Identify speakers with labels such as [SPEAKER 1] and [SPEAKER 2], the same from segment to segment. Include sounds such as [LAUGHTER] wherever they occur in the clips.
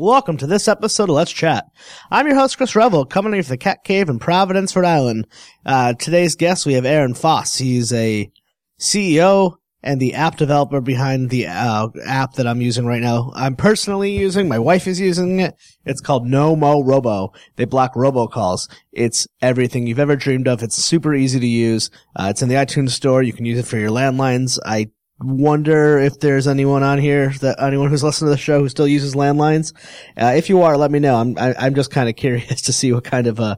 [SPEAKER 1] Welcome to this episode of Let's Chat. I'm your host, Chris Revel, coming you from the Cat Cave in Providence, Rhode Island. Uh, today's guest, we have Aaron Foss. He's a CEO and the app developer behind the uh, app that I'm using right now. I'm personally using, my wife is using it. It's called No Mo Robo. They block robocalls. It's everything you've ever dreamed of. It's super easy to use. Uh, it's in the iTunes store. You can use it for your landlines. I wonder if there's anyone on here that anyone who's listening to the show who still uses landlines. Uh, if you are, let me know. I'm I, am i am just kind of curious [LAUGHS] to see what kind of uh,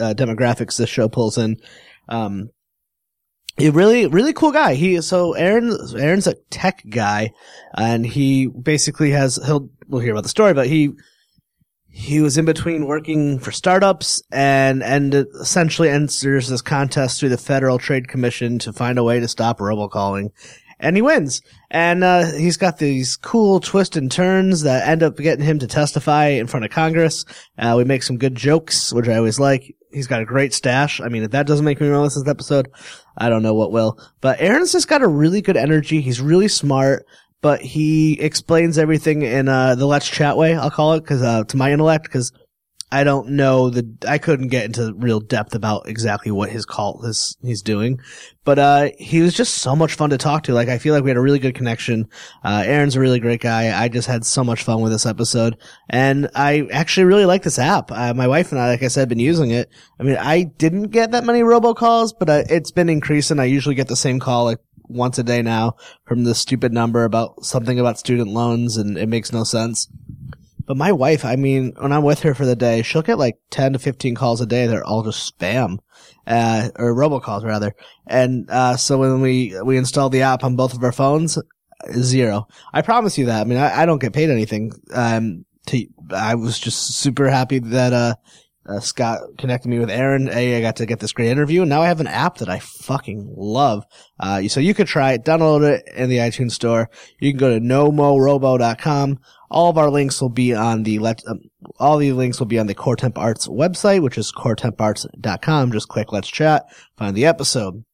[SPEAKER 1] uh, demographics this show pulls in. Um, a really really cool guy. He so Aaron Aaron's a tech guy, and he basically has he'll we'll hear about the story, but he he was in between working for startups and and essentially enters this contest through the Federal Trade Commission to find a way to stop robocalling and he wins. And uh, he's got these cool twists and turns that end up getting him to testify in front of Congress. Uh, we make some good jokes, which I always like. He's got a great stash. I mean, if that doesn't make me to this episode, I don't know what will. But Aaron's just got a really good energy. He's really smart, but he explains everything in uh, the Let's Chat way. I'll call it because uh, to my intellect, because I don't know the, I couldn't get into real depth about exactly what his cult is, he's doing, but, uh, he was just so much fun to talk to. Like, I feel like we had a really good connection. Uh, Aaron's a really great guy. I just had so much fun with this episode and I actually really like this app. Uh, my wife and I, like I said, been using it. I mean, I didn't get that many robocalls, but uh, it's been increasing. I usually get the same call like once a day now from the stupid number about something about student loans and it makes no sense. But my wife, I mean, when I'm with her for the day, she'll get like 10 to 15 calls a day. They're all just spam, uh, or robocalls rather. And, uh, so when we, we install the app on both of our phones, zero. I promise you that. I mean, I, I don't get paid anything. Um, to, I was just super happy that, uh, uh, Scott connected me with Aaron. A, I got to get this great interview, and now I have an app that I fucking love. Uh, so you could try it, download it in the iTunes store. You can go to nomorobo.com. All of our links will be on the let. Um, all the links will be on the Core Temp Arts website, which is coretemparts.com. Just click Let's Chat, find the episode,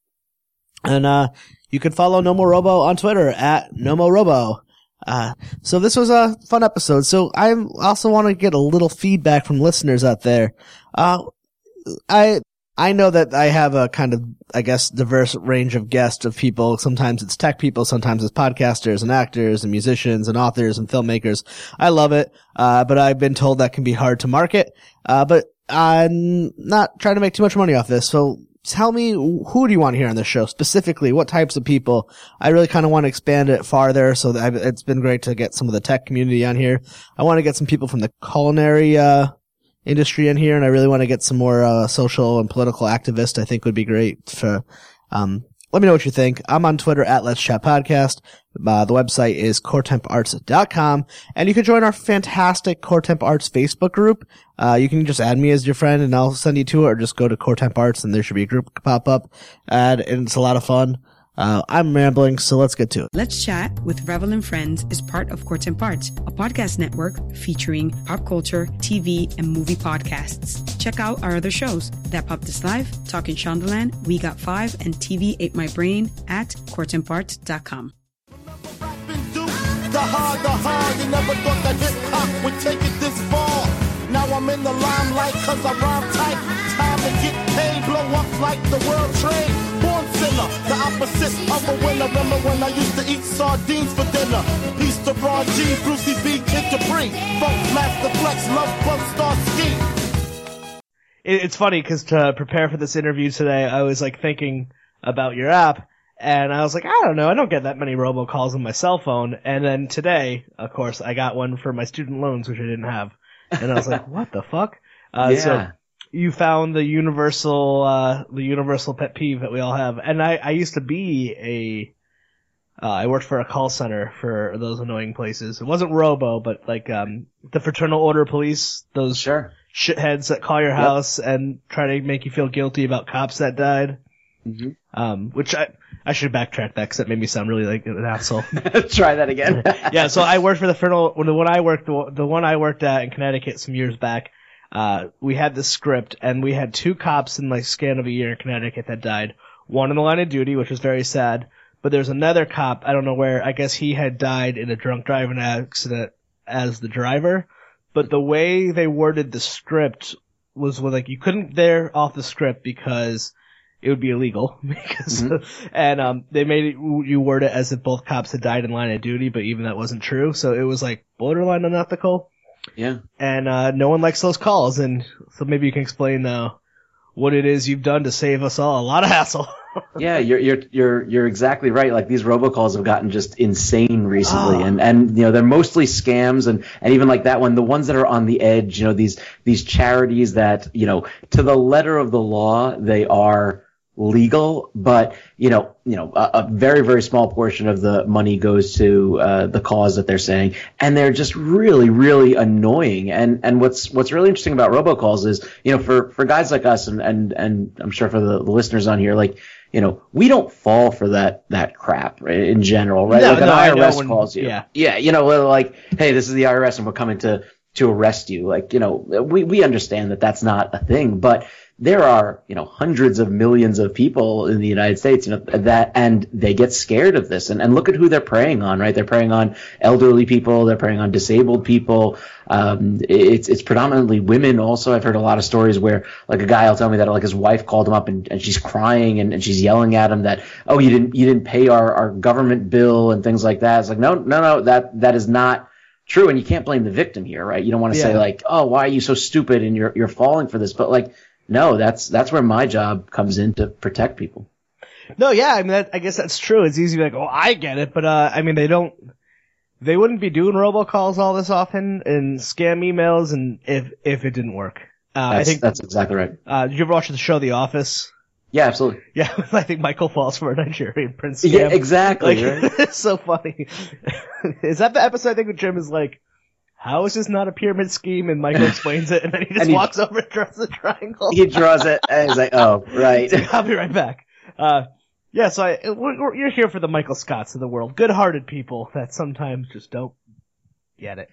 [SPEAKER 1] and uh, you can follow Nomorobo on Twitter at Nomorobo. Uh, so this was a fun episode. So I also want to get a little feedback from listeners out there. Uh, I, I know that I have a kind of, I guess, diverse range of guests of people. Sometimes it's tech people, sometimes it's podcasters and actors and musicians and authors and filmmakers. I love it. Uh, but I've been told that can be hard to market. Uh, but I'm not trying to make too much money off this. So tell me who do you want to hear on the show specifically? What types of people? I really kind of want to expand it farther. So it's been great to get some of the tech community on here. I want to get some people from the culinary, uh, industry in here and I really want to get some more, uh, social and political activists. I think would be great for, um, let me know what you think. I'm on Twitter at Let's Chat Podcast. Uh, the website is coretemparts.com and you can join our fantastic Core Temp Arts Facebook group. Uh, you can just add me as your friend and I'll send you to it or just go to Core Temp Arts and there should be a group pop up and it's a lot of fun. Uh, I'm rambling, so let's get to it.
[SPEAKER 2] Let's Chat with Revel and Friends is part of Core Temp Arts, a podcast network featuring pop culture, TV, and movie podcasts. Check out our other shows, That Pop This Live, Talking Shondaland, We Got Five, and TV Ate My Brain at coretemparts.com. The hard, the hard, you never thought that hip hop would take it this far. Now I'm in the limelight cause I rhyme tight. Time to get paid, blow up like the world trade sinner, the opposite of a winner. Remember when I used to eat sardines for dinner? Peace to Ron G, Brucey B, Kid Capri, Funk Master Flex, Love Bug Star Ski.
[SPEAKER 1] It's funny because to prepare for this interview today, I was like thinking about your app, and I was like, I don't know, I don't get that many robocalls on my cell phone. And then today, of course, I got one for my student loans, which I didn't have, and I was like, [LAUGHS] what the fuck? Uh, yeah. So you found the universal uh, the universal pet peeve that we all have. And I, I used to be a uh, I worked for a call center for those annoying places. It wasn't Robo, but like um, the Fraternal Order Police, those
[SPEAKER 3] sure.
[SPEAKER 1] shitheads that call your house and try to make you feel guilty about cops that died.
[SPEAKER 3] Mm-hmm.
[SPEAKER 1] Um, which I I should backtrack that because that made me sound really like an asshole. [LAUGHS]
[SPEAKER 3] Try that again. [LAUGHS]
[SPEAKER 1] yeah, so I worked for the Fraternal when the one I worked the, the one I worked at in Connecticut some years back uh, we had the script and we had two cops in like scan of a year in Connecticut that died. One in the line of duty, which was very sad, but there's another cop, I don't know where, I guess he had died in a drunk driving accident as the driver, but the way they worded the script was like you couldn't there off the script because it would be illegal [LAUGHS] because and um they made it you word it as if both cops had died in line of duty, but even that wasn't true. So it was like borderline unethical.
[SPEAKER 3] Yeah.
[SPEAKER 1] And uh no one likes those calls and so maybe you can explain uh what it is you've done to save us all a lot of hassle. [LAUGHS]
[SPEAKER 3] Yeah, you're you're you're you're exactly right. Like these robocalls have gotten just insane recently,
[SPEAKER 1] Oh.
[SPEAKER 3] and and you know they're mostly scams, and and even like that one, the ones that are on the edge, you know these these charities that you know to the letter of the law they are legal, but you know you know a, a very very small portion of the money goes to uh, the cause that they're saying, and they're just really really annoying. And and what's what's really interesting about robocalls is you know for for guys like us, and and and I'm sure for the, the listeners on here, like you know, we don't fall for that that crap in general, right?
[SPEAKER 1] No,
[SPEAKER 3] like
[SPEAKER 1] no, know
[SPEAKER 3] IRS
[SPEAKER 1] when-
[SPEAKER 3] calls you,
[SPEAKER 1] yeah.
[SPEAKER 3] yeah, you know, like, hey, this is the IRS and we're coming to to arrest you. Like, you know, we we understand that that's not a thing, but there are you know hundreds of millions of people in the United States, you know, that and they get scared of this, and and look at who they're preying on, right? They're preying on elderly people, they're preying on disabled people. Um, it's it's predominantly women. Also, I've heard a lot of stories where like a guy will tell me that like his wife called him up and, and she's crying and, and she's yelling at him that oh you didn't you didn't pay our, our government bill and things like that. It's like no no no that that is not true and you can't blame the victim here, right? You don't want to say like oh why are you so stupid and you're you're falling for this, but like no that's that's where my job comes in to protect people.
[SPEAKER 1] No, yeah, I mean, that, I guess that's true. It's easy to be like, oh, I get it, but uh, I mean, they don't, they wouldn't be doing robocalls all this often and scam emails, and if if it didn't work, uh, I think.
[SPEAKER 3] that's exactly right.
[SPEAKER 1] Uh, did you ever watch the show The Office?
[SPEAKER 3] Yeah, absolutely.
[SPEAKER 1] Yeah, [LAUGHS] I think Michael falls for a Nigerian prince scam.
[SPEAKER 3] Yeah, exactly.
[SPEAKER 1] Like,
[SPEAKER 3] right? [LAUGHS]
[SPEAKER 1] it's so funny. [LAUGHS] is that the episode I think where Jim is like, how is this not a pyramid scheme? And Michael explains it, and then he just [LAUGHS]
[SPEAKER 3] he-
[SPEAKER 1] walks over and draws the triangle.
[SPEAKER 3] He draws it and he's like, oh, [LAUGHS] right.
[SPEAKER 1] I'll be right back. Uh, yeah, so I, we're, we're, you're here for the Michael Scotts of the world. Good-hearted people that sometimes just don't get it.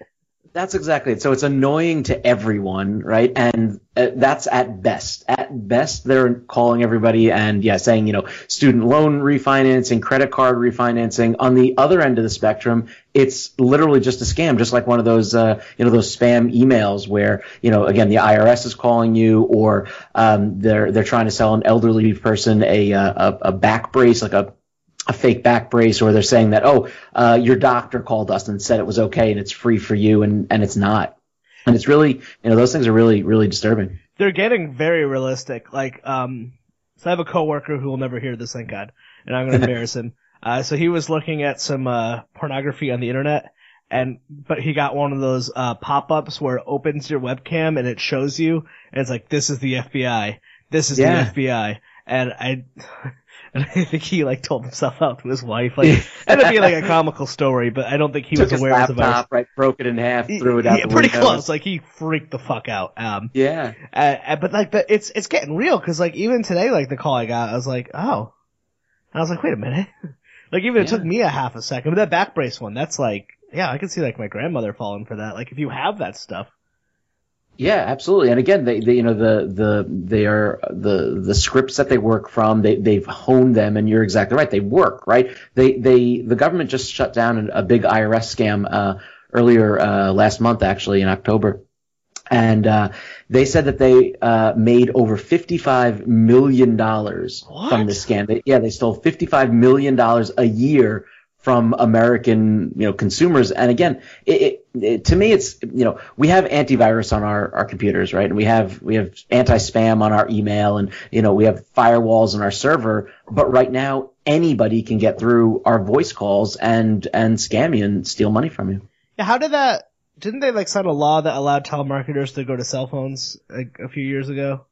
[SPEAKER 3] That's exactly it. So it's annoying to everyone, right? And uh, that's at best. At best, they're calling everybody and yeah, saying, you know, student loan refinancing, credit card refinancing. On the other end of the spectrum, it's literally just a scam, just like one of those, uh, you know, those spam emails where, you know, again, the IRS is calling you or, um, they're, they're trying to sell an elderly person a, uh, a, a back brace, like a, a fake back brace or they're saying that oh uh, your doctor called us and said it was okay and it's free for you and and it's not and it's really you know those things are really really disturbing
[SPEAKER 1] They're getting very realistic. Like, um, so I have a coworker who will never hear this, thank God, and I'm going [LAUGHS] to embarrass him. Uh, so he was looking at some uh, pornography on the internet, and but he got one of those uh, pop-ups where it opens your webcam and it shows you, and it's like, "This is the FBI. This is
[SPEAKER 3] Yeah.
[SPEAKER 1] the FBI." And I, [LAUGHS] and I think he like told himself out to his wife. Like, it ended up being like a comical story, but I don't think he
[SPEAKER 3] took
[SPEAKER 1] was
[SPEAKER 3] his
[SPEAKER 1] aware of the virus.
[SPEAKER 3] laptop right broke it in half threw it out
[SPEAKER 1] Yeah, pretty
[SPEAKER 3] window.
[SPEAKER 1] close. Like he freaked the fuck out. Um,
[SPEAKER 3] yeah
[SPEAKER 1] uh, uh, but like the, it's it's getting real because like even today, like the call I got, I was like, oh, and I was like, wait a minute, [LAUGHS] like even it took me a half a second. But that back brace one, that's like, yeah, I can see like my grandmother falling for that. Like if you have that stuff,
[SPEAKER 3] Yeah, absolutely. And again, they, they you know the the they are the the scripts that they work from. They they've honed them, and you're exactly right. They work, right? They they the government just shut down a big IRS scam uh, earlier uh, last month, actually in October. And uh, they said that they uh, made over fifty-five million dollars
[SPEAKER 1] What?
[SPEAKER 3] from this scam. They, yeah, they stole fifty-five million dollars a year from American, you know, consumers. And again, it, it, to me, it's you know, we have antivirus on our, our computers, right? And we have we have anti-spam on our email, and you know, we have firewalls on our server. But right now, anybody can get through our voice calls and and scam you and steal money from you.
[SPEAKER 1] yeah, how did that? Didn't they like sign a law that allowed telemarketers to go to cell phones like a few years ago?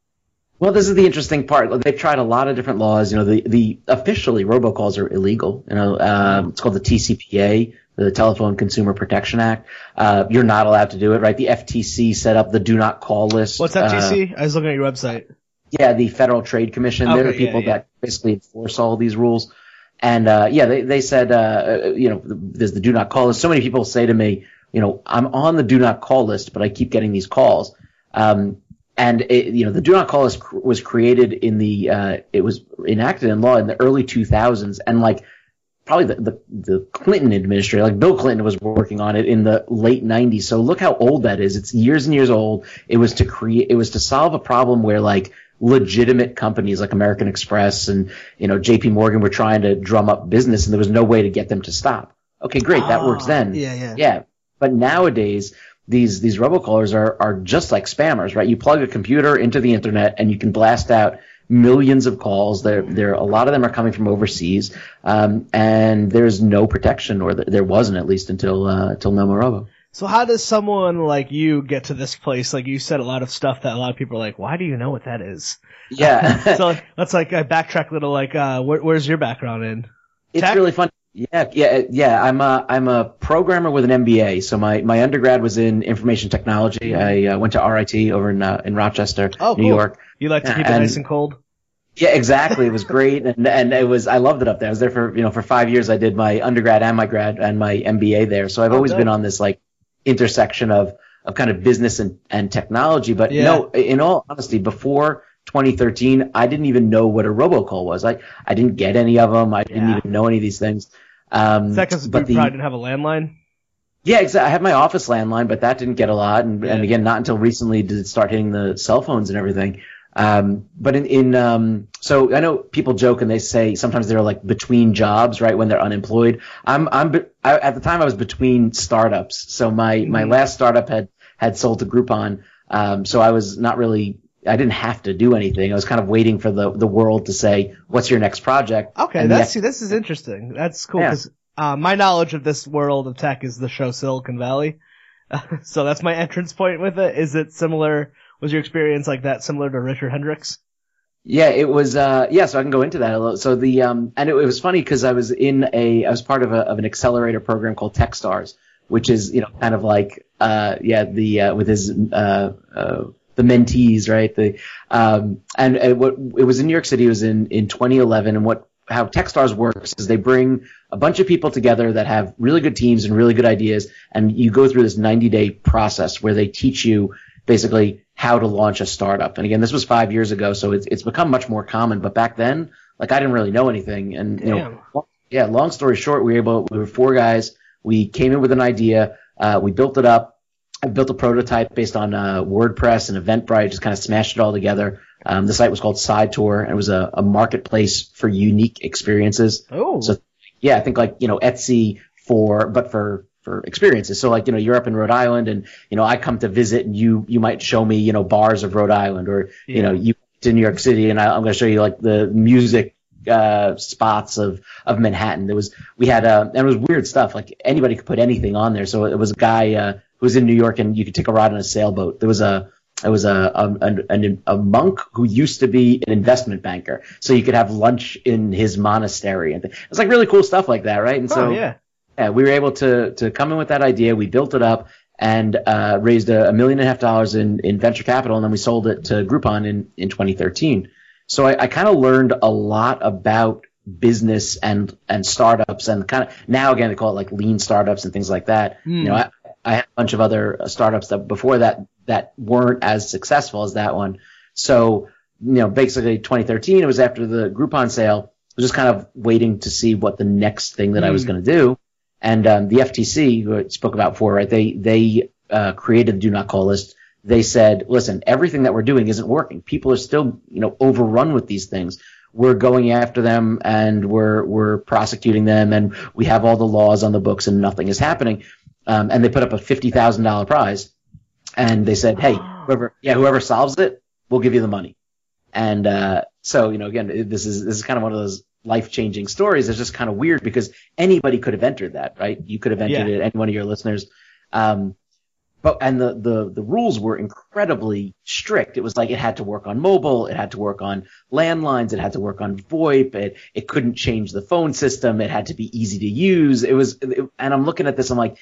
[SPEAKER 3] Well, this is the interesting part. They've tried a lot of different laws. You know, the, the officially robocalls are illegal. You know, um, it's called the TCPA, the Telephone Consumer Protection Act. Uh, you're not allowed to do it, right? The FTC set up the do not call list.
[SPEAKER 1] What's
[SPEAKER 3] Uh,
[SPEAKER 1] FTC? I was looking at your website.
[SPEAKER 3] yeah, the Federal Trade Commission. They're the
[SPEAKER 1] Okay, yeah,
[SPEAKER 3] people
[SPEAKER 1] yeah.
[SPEAKER 3] that basically enforce all these rules. And uh, yeah, they they said, uh, you know, there's the do not call list. So many people say to me, you know, I'm on the do not call list, but I keep getting these calls. Um, and it, you know, the do not call list was created in the, uh, it was enacted in law in the early 2000s, and like probably the, the, the Clinton administration, like Bill Clinton was working on it in the late 90s. So look how old that is. It's years and years old. It was to create, it was to solve a problem where like legitimate companies like American Express and, you know, JP Morgan were trying to drum up business and there was no way to get them to stop. Okay, great. that works then.
[SPEAKER 1] Ah, Yeah, yeah.
[SPEAKER 3] Yeah. But nowadays, these, these robocallers are, are just like spammers, right? You plug a computer into the internet and you can blast out millions of calls. There, there, a lot of them are coming from overseas, um, and there's no protection, or th- there wasn't at least until uh, until Nomorobo.
[SPEAKER 1] So how does someone like you get to this place? Like you said a lot of stuff that a lot of people are like, why do you know what that is?
[SPEAKER 3] Yeah, [LAUGHS]
[SPEAKER 1] so let's like uh, backtrack a little. Like, uh, where, where's your background in?
[SPEAKER 3] it's
[SPEAKER 1] tech?
[SPEAKER 3] really fun. Yeah, yeah, yeah. I'm a I'm a programmer with an MBA. So my, my undergrad was in information technology. I uh, went to RIT over in uh, in Rochester,
[SPEAKER 1] Oh,
[SPEAKER 3] New
[SPEAKER 1] cool.
[SPEAKER 3] York.
[SPEAKER 1] You like to keep it nice and cold.
[SPEAKER 3] Yeah, exactly. It was great, and and it was I loved it up there. I was there for you know for five years. I did my undergrad and my grad and my MBA there. So I've
[SPEAKER 1] Oh,
[SPEAKER 3] always been on this like intersection of of kind of business and and technology. But
[SPEAKER 1] Yeah.
[SPEAKER 3] no, in all honesty, before 2013, I didn't even know what a robocall was. I I didn't get any of them. I didn't
[SPEAKER 1] Yeah.
[SPEAKER 3] even know any of these things. Um,
[SPEAKER 1] you
[SPEAKER 3] but the
[SPEAKER 1] probably didn't have a landline?
[SPEAKER 3] yeah, exactly. I had my office landline, but that didn't get a lot. And,
[SPEAKER 1] Yeah.
[SPEAKER 3] and again, not until recently did it start hitting the cell phones and everything. Um, but in, in, um, so I know people joke and they say sometimes they're like between jobs, right? When they're unemployed. I'm, I'm, be- I, at the time I was between startups. So my, my
[SPEAKER 1] Mhm.
[SPEAKER 3] last startup had, had sold to Groupon. Um, so I was not really, I didn't have to do anything. I was kind of waiting for the, the world to say, what's your next project?
[SPEAKER 1] Okay,
[SPEAKER 3] And
[SPEAKER 1] that's
[SPEAKER 3] the-
[SPEAKER 1] see, this is interesting. That's cool
[SPEAKER 3] Yeah.
[SPEAKER 1] because uh, my knowledge of this world of tech is the show Silicon Valley. [LAUGHS] so that's my entrance point with it. Is it similar? Was your experience like that similar to Richard Hendricks?
[SPEAKER 3] Yeah, it was. Uh, yeah, so I can go into that a little. So the um, and it, it was funny because I was in a, I was part of a of an accelerator program called TechStars, which is you know kind of like uh, yeah the uh, with his uh, uh, the mentees, right? The um, and, and what it was in New York City. It was in in 2011, and what how TechStars works is they bring a bunch of people together that have really good teams and really good ideas, and you go through this 90 day process where they teach you basically how to launch a startup. And again, this was five years ago, so it's it's become much more common. But back then, like I didn't really know anything, and you know, yeah. Long story short, we were able. We were four guys. We came in with an idea. Uh, we built it up. I built a prototype based on uh, WordPress and Eventbrite. Just kind of smashed it all together. Um, the site was called Side Tour, and it was a, a marketplace for unique experiences.
[SPEAKER 1] Oh,
[SPEAKER 3] So yeah, I think like, you know, Etsy for, but for, for experiences. So like, you know, you're up in Rhode Island and, you know, I come to visit and you, you might show me, you know, bars of Rhode Island or, you
[SPEAKER 1] Yeah.
[SPEAKER 3] know, you to New York City and I, I'm going to show you like the music, uh, spots of, of Manhattan. There was, we had, uh, and it was weird stuff. Like anybody could put anything on there. So it was a guy, uh, who was in New York and you could take a ride on a sailboat. There was a, it was a, a, a, a monk who used to be an investment banker. So you could have lunch in his monastery. And th- it's like really cool stuff like that, right? And so,
[SPEAKER 1] oh yeah.
[SPEAKER 3] yeah, we were able to, to come in with that idea. We built it up and, uh, raised a, a million and a half dollars in, in venture capital. And then we sold it to Groupon in, in 2013. So I, I kind of learned a lot about business and, and startups and kind of now again, they call it like lean startups and things like that.
[SPEAKER 1] Hmm.
[SPEAKER 3] You know, I, I had a bunch of other uh, startups that before that that weren't as successful as that one. So, you know, basically 2013, it was after the Groupon sale. I was just kind of waiting to see what the next thing that I was
[SPEAKER 1] Hmm.
[SPEAKER 3] going to do. And um, the FTC, who I spoke about before, right? They they uh, created the Do Not Call list. They said, listen, everything that we're doing isn't working. People are still, you know, overrun with these things. We're going after them and we're we're prosecuting them, and we have all the laws on the books, and nothing is happening. Um, and they put up a fifty thousand dollar prize, and they said, hey, whoever yeah whoever solves it, we'll give you the money. And uh, so you know, again, it- this is this is kind of one of those life changing stories. It's just kind of weird because anybody could have entered that, right? You could have entered
[SPEAKER 1] Yeah.
[SPEAKER 3] it, any one of your listeners. Um, but and the, the the rules were incredibly strict. It was like it had to work on mobile, it had to work on landlines, it had to work on VoIP, it it couldn't change the phone system, it had to be easy to use. It was, it- and I'm looking at this, I'm like,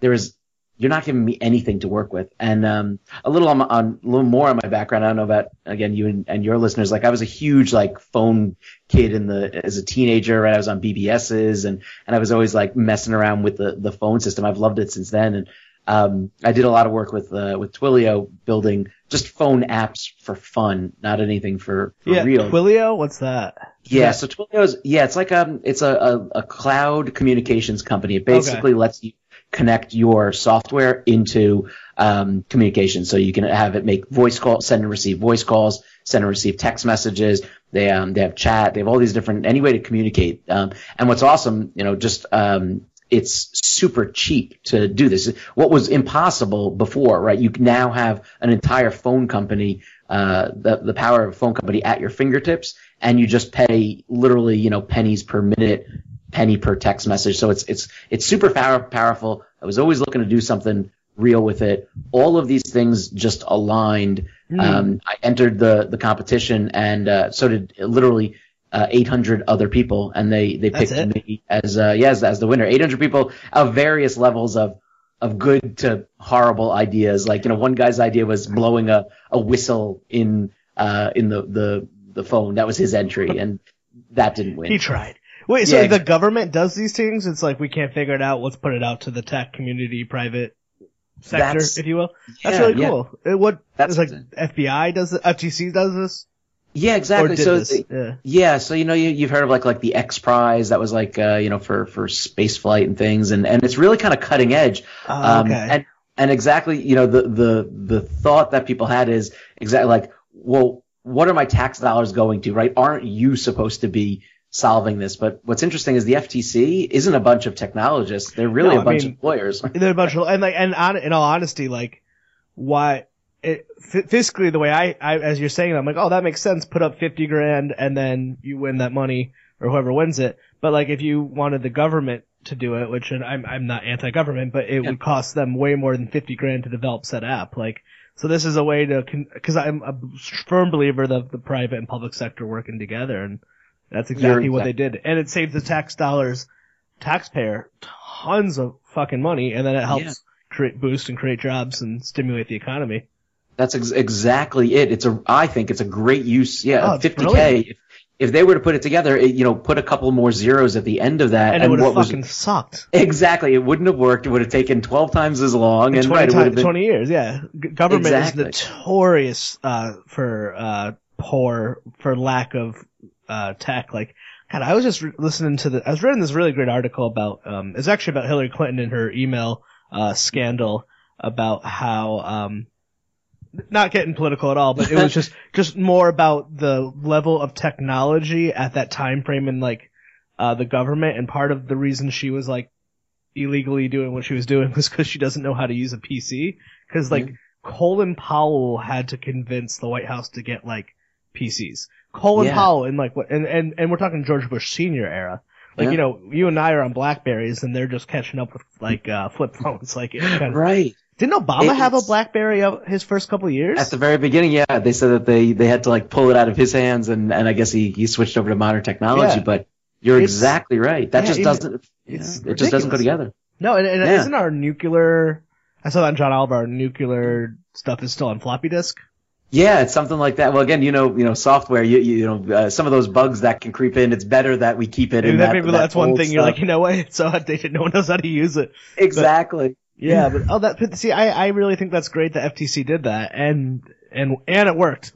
[SPEAKER 3] there is you're not giving me anything to work with. And um, a little on, on a little more on my background. I don't know about again you and, and your listeners. Like I was a huge like phone kid in the as a teenager. Right, I was on BBSs and and I was always like messing around with the the phone system. I've loved it since then. And um, I did a lot of work with uh, with Twilio building just phone apps for fun, not anything for, for
[SPEAKER 1] yeah,
[SPEAKER 3] real.
[SPEAKER 1] Twilio, what's that?
[SPEAKER 3] Yeah, so Twilio's yeah, it's like um it's a, a, a cloud communications company. It basically lets you connect your software into um, communication. So you can have it make voice calls, send and receive voice calls, send and receive text messages. They um they have chat. They have all these different any way to communicate. Um, and what's awesome, you know, just um it's super cheap to do this. What was impossible before, right? You now have an entire phone company, uh, the, the power of a phone company at your fingertips, and you just pay literally, you know, pennies per minute, penny per text message. So it's, it's, it's super power, powerful. I was always looking to do something real with it. All of these things just aligned.
[SPEAKER 1] Mm.
[SPEAKER 3] Um, I entered the, the competition and, uh, so did literally uh, 800 other people, and they they picked me as uh, yeah as, as the winner. 800 people of various levels of of good to horrible ideas. Like you know, one guy's idea was blowing a, a whistle in uh in the the the phone. That was his entry, and that didn't win.
[SPEAKER 1] He tried. Wait, so
[SPEAKER 3] Yeah.
[SPEAKER 1] the government does these things? It's like we can't figure it out. Let's put it out to the tech community, private sector,
[SPEAKER 3] That's-
[SPEAKER 1] if you will. That's
[SPEAKER 3] yeah,
[SPEAKER 1] really
[SPEAKER 3] yeah.
[SPEAKER 1] cool. Uh, What?
[SPEAKER 3] That's
[SPEAKER 1] it's like FBI does it. FTC does this.
[SPEAKER 3] Yeah, exactly. So.
[SPEAKER 1] Yeah.
[SPEAKER 3] Yeah, so you know you, you've heard of like like the X Prize that was like uh, you know for for space flight and things, and and it's really kind of cutting edge.
[SPEAKER 1] Oh,
[SPEAKER 3] Um,
[SPEAKER 1] okay.
[SPEAKER 3] and and exactly you know the the the thought that people had is exactly like well what are my tax dollars going to right? Aren't you supposed to be solving this? But what's interesting is the FTC isn't a bunch of technologists; they're really
[SPEAKER 1] No,
[SPEAKER 3] a bunch
[SPEAKER 1] mean-
[SPEAKER 3] of lawyers. [LAUGHS]
[SPEAKER 1] There are a bunch of and like and on, in all honesty, like why it, f- fiscally the way I, I as you're saying, I'm like, oh, that makes sense. Put up fifty grand and then you win that money or whoever wins it. But like if you wanted the government to do it, which and I'm I'm not anti-government, but it
[SPEAKER 3] Yeah.
[SPEAKER 1] would cost them way more than fifty grand to develop said app. Like so, this is a way to because I'm a firm believer that the private and public sector working together, and that's exactly
[SPEAKER 3] You're
[SPEAKER 1] what they did. And it saves the tax dollars taxpayer tons of fucking money, and then it helps
[SPEAKER 3] Yeah.
[SPEAKER 1] create boost and create jobs and stimulate the economy.
[SPEAKER 3] That's ex- exactly it. It's a, I think it's a great use. Yeah,
[SPEAKER 1] Oh,
[SPEAKER 3] 50k.
[SPEAKER 1] brilliant.
[SPEAKER 3] If, if they were to put it together, it, you know, put a couple more zeros at the end of that,
[SPEAKER 1] And, it would have
[SPEAKER 3] what was
[SPEAKER 1] sucked.
[SPEAKER 3] exactly, it wouldn't have worked. It would have taken 12 times as long,
[SPEAKER 1] In
[SPEAKER 3] and
[SPEAKER 1] 20,
[SPEAKER 3] right, it would have been
[SPEAKER 1] 20 years, yeah. Government
[SPEAKER 3] Exactly.
[SPEAKER 1] is notorious, uh, for, uh, poor, for lack of, uh, tech. Like, God, I was just re- listening to the, I was reading this really great article about, um, it's actually about Hillary Clinton and her email, uh, scandal about how, um, not getting political at all, but it was [LAUGHS] just, just more about the level of technology at that time frame in like, uh, the government. And part of the reason she was like illegally doing what she was doing [LAUGHS] was because she doesn't know how to use a PC. Cause like Colin Powell had to convince the White House to get like PCs. Colin
[SPEAKER 3] Yeah.
[SPEAKER 1] Powell in like what, and, and, and we're talking George Bush senior era. Like,
[SPEAKER 3] Yeah.
[SPEAKER 1] you know, you and I are on Blackberries and they're just catching up with like, uh, flip phones. Like, kind of,
[SPEAKER 3] right.
[SPEAKER 1] didn't Obama have a Blackberry of his first couple years?
[SPEAKER 3] At the very beginning, yeah, they said that they, they had to like pull it out of his hands, and, and I guess he, he switched over to modern technology.
[SPEAKER 1] Yeah.
[SPEAKER 3] But you're
[SPEAKER 1] It's-
[SPEAKER 3] exactly right. That
[SPEAKER 1] yeah,
[SPEAKER 3] just doesn't. it just doesn't go together.
[SPEAKER 1] no, and, and isn't our nuclear, I saw that on John Oliver, our nuclear stuff is still on floppy disk.
[SPEAKER 3] Yeah, it's something like that. Well, again, you know, you know, software. You, you know, uh, some of those bugs that can creep in. It's better that we keep it in
[SPEAKER 1] Maybe,
[SPEAKER 3] that.
[SPEAKER 1] that, maybe
[SPEAKER 3] that
[SPEAKER 1] that's one thing you're like, you know what? [LAUGHS] It's so outdated. No one knows how to use it.
[SPEAKER 3] exactly.
[SPEAKER 1] Yeah, but oh, that but see, I I really think that's great that FTC did that, and and and it worked.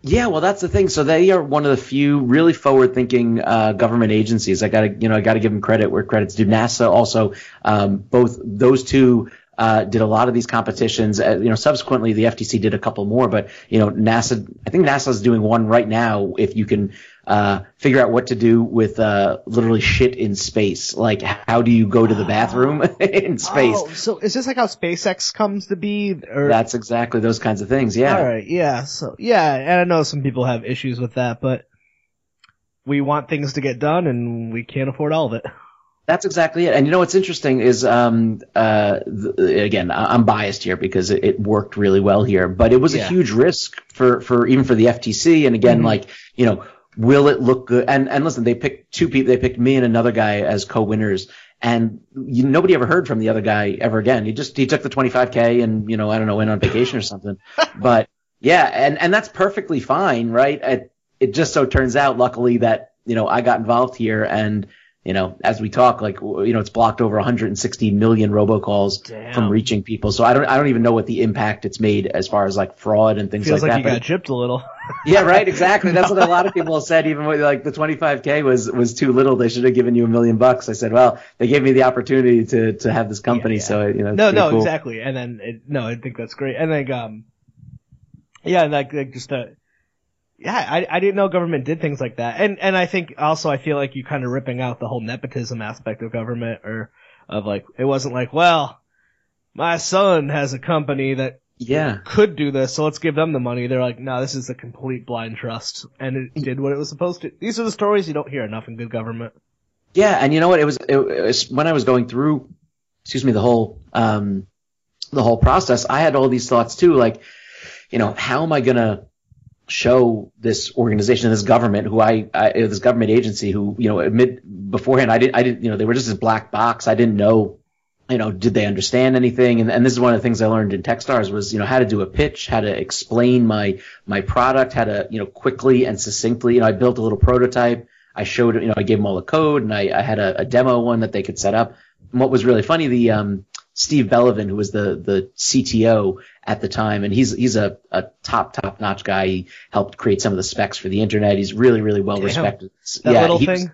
[SPEAKER 3] Yeah, well, that's the thing. So they are one of the few really forward-thinking uh, government agencies. I gotta, you know, I gotta give them credit where credit's due. NASA also, um, both those two uh, did a lot of these competitions. Uh, you know, subsequently the FTC did a couple more, but you know, NASA. I think NASA's doing one right now. If you can uh, figure out what to do with uh, literally shit in space, like how do you go to the bathroom [LAUGHS] in space?
[SPEAKER 1] Oh, so is this like how SpaceX comes to be? Or
[SPEAKER 3] That's exactly those kinds of things. Yeah.
[SPEAKER 1] all right, yeah. So yeah, and I know some people have issues with that, but we want things to get done, and we can't afford all of it. [LAUGHS]
[SPEAKER 3] That's exactly it. And you know what's interesting is, um, uh, th- again, I- I'm biased here because it, it worked really well here, but it was
[SPEAKER 1] Yeah.
[SPEAKER 3] a huge risk for, for even for the FTC. And again,
[SPEAKER 1] Mhm.
[SPEAKER 3] like, you know, will it look good? And, and listen, they picked two people, they picked me and another guy as co-winners. And you, nobody ever heard from the other guy ever again. He just, he took the 25K and, you know, I don't know, went on vacation or something. [LAUGHS] but yeah, and, and that's perfectly fine, right? It, it just so turns out, luckily, that, you know, I got involved here and, you know, as we talk, like you know, it's blocked over 160 million robocalls
[SPEAKER 1] Damn.
[SPEAKER 3] from reaching people. So I don't I don't even know what the impact it's made as far as like fraud and things
[SPEAKER 1] Feels
[SPEAKER 3] like
[SPEAKER 1] like,
[SPEAKER 3] that.
[SPEAKER 1] you
[SPEAKER 3] but-
[SPEAKER 1] got gypped a little. [LAUGHS]
[SPEAKER 3] yeah, right. Exactly. That's what a lot of [LAUGHS] people have said. Even with like the 25k was was too little. They should have given you a million bucks. I said, well, they gave me the opportunity to to have this company,
[SPEAKER 1] Yeah, yeah.
[SPEAKER 3] so you know.
[SPEAKER 1] no, no,
[SPEAKER 3] cool.
[SPEAKER 1] exactly. And then it, no, I think that's great. And like, um, yeah, and like, like just uh yeah, I I didn't know government did things like that. And and I think also I feel like you kind of ripping out the whole nepotism aspect of government, or of like it wasn't like, well, my son has a company that
[SPEAKER 3] Yeah.
[SPEAKER 1] could do this, so let's give them the money. They're like, no, this is a complete blind trust, and it did what it was supposed to. These are the stories you don't hear enough in good government.
[SPEAKER 3] Yeah, and you know what? It was, it, it was when I was going through, excuse me, the whole um, the whole process. I had all these thoughts too, like, you know, how am I gonna show this organization, this government, who I, I this government agency, who you know, admit beforehand, I didn't, I didn't, you know, they were just this black box. I didn't know. You know, did they understand anything? And, and this is one of the things I learned in Techstars was, you know, how to do a pitch, how to explain my my product, how to, you know, quickly and succinctly. You know, I built a little prototype. I showed, you know, I gave them all the code and I, I had a, a demo one that they could set up. And what was really funny, the um, Steve Bellovin, who was the the CTO at the time, and he's he's a, a top top notch guy. He helped create some of the specs for the internet. He's really really well
[SPEAKER 1] Damn.
[SPEAKER 3] respected.
[SPEAKER 1] That
[SPEAKER 3] yeah,
[SPEAKER 1] little
[SPEAKER 3] he was-
[SPEAKER 1] thing.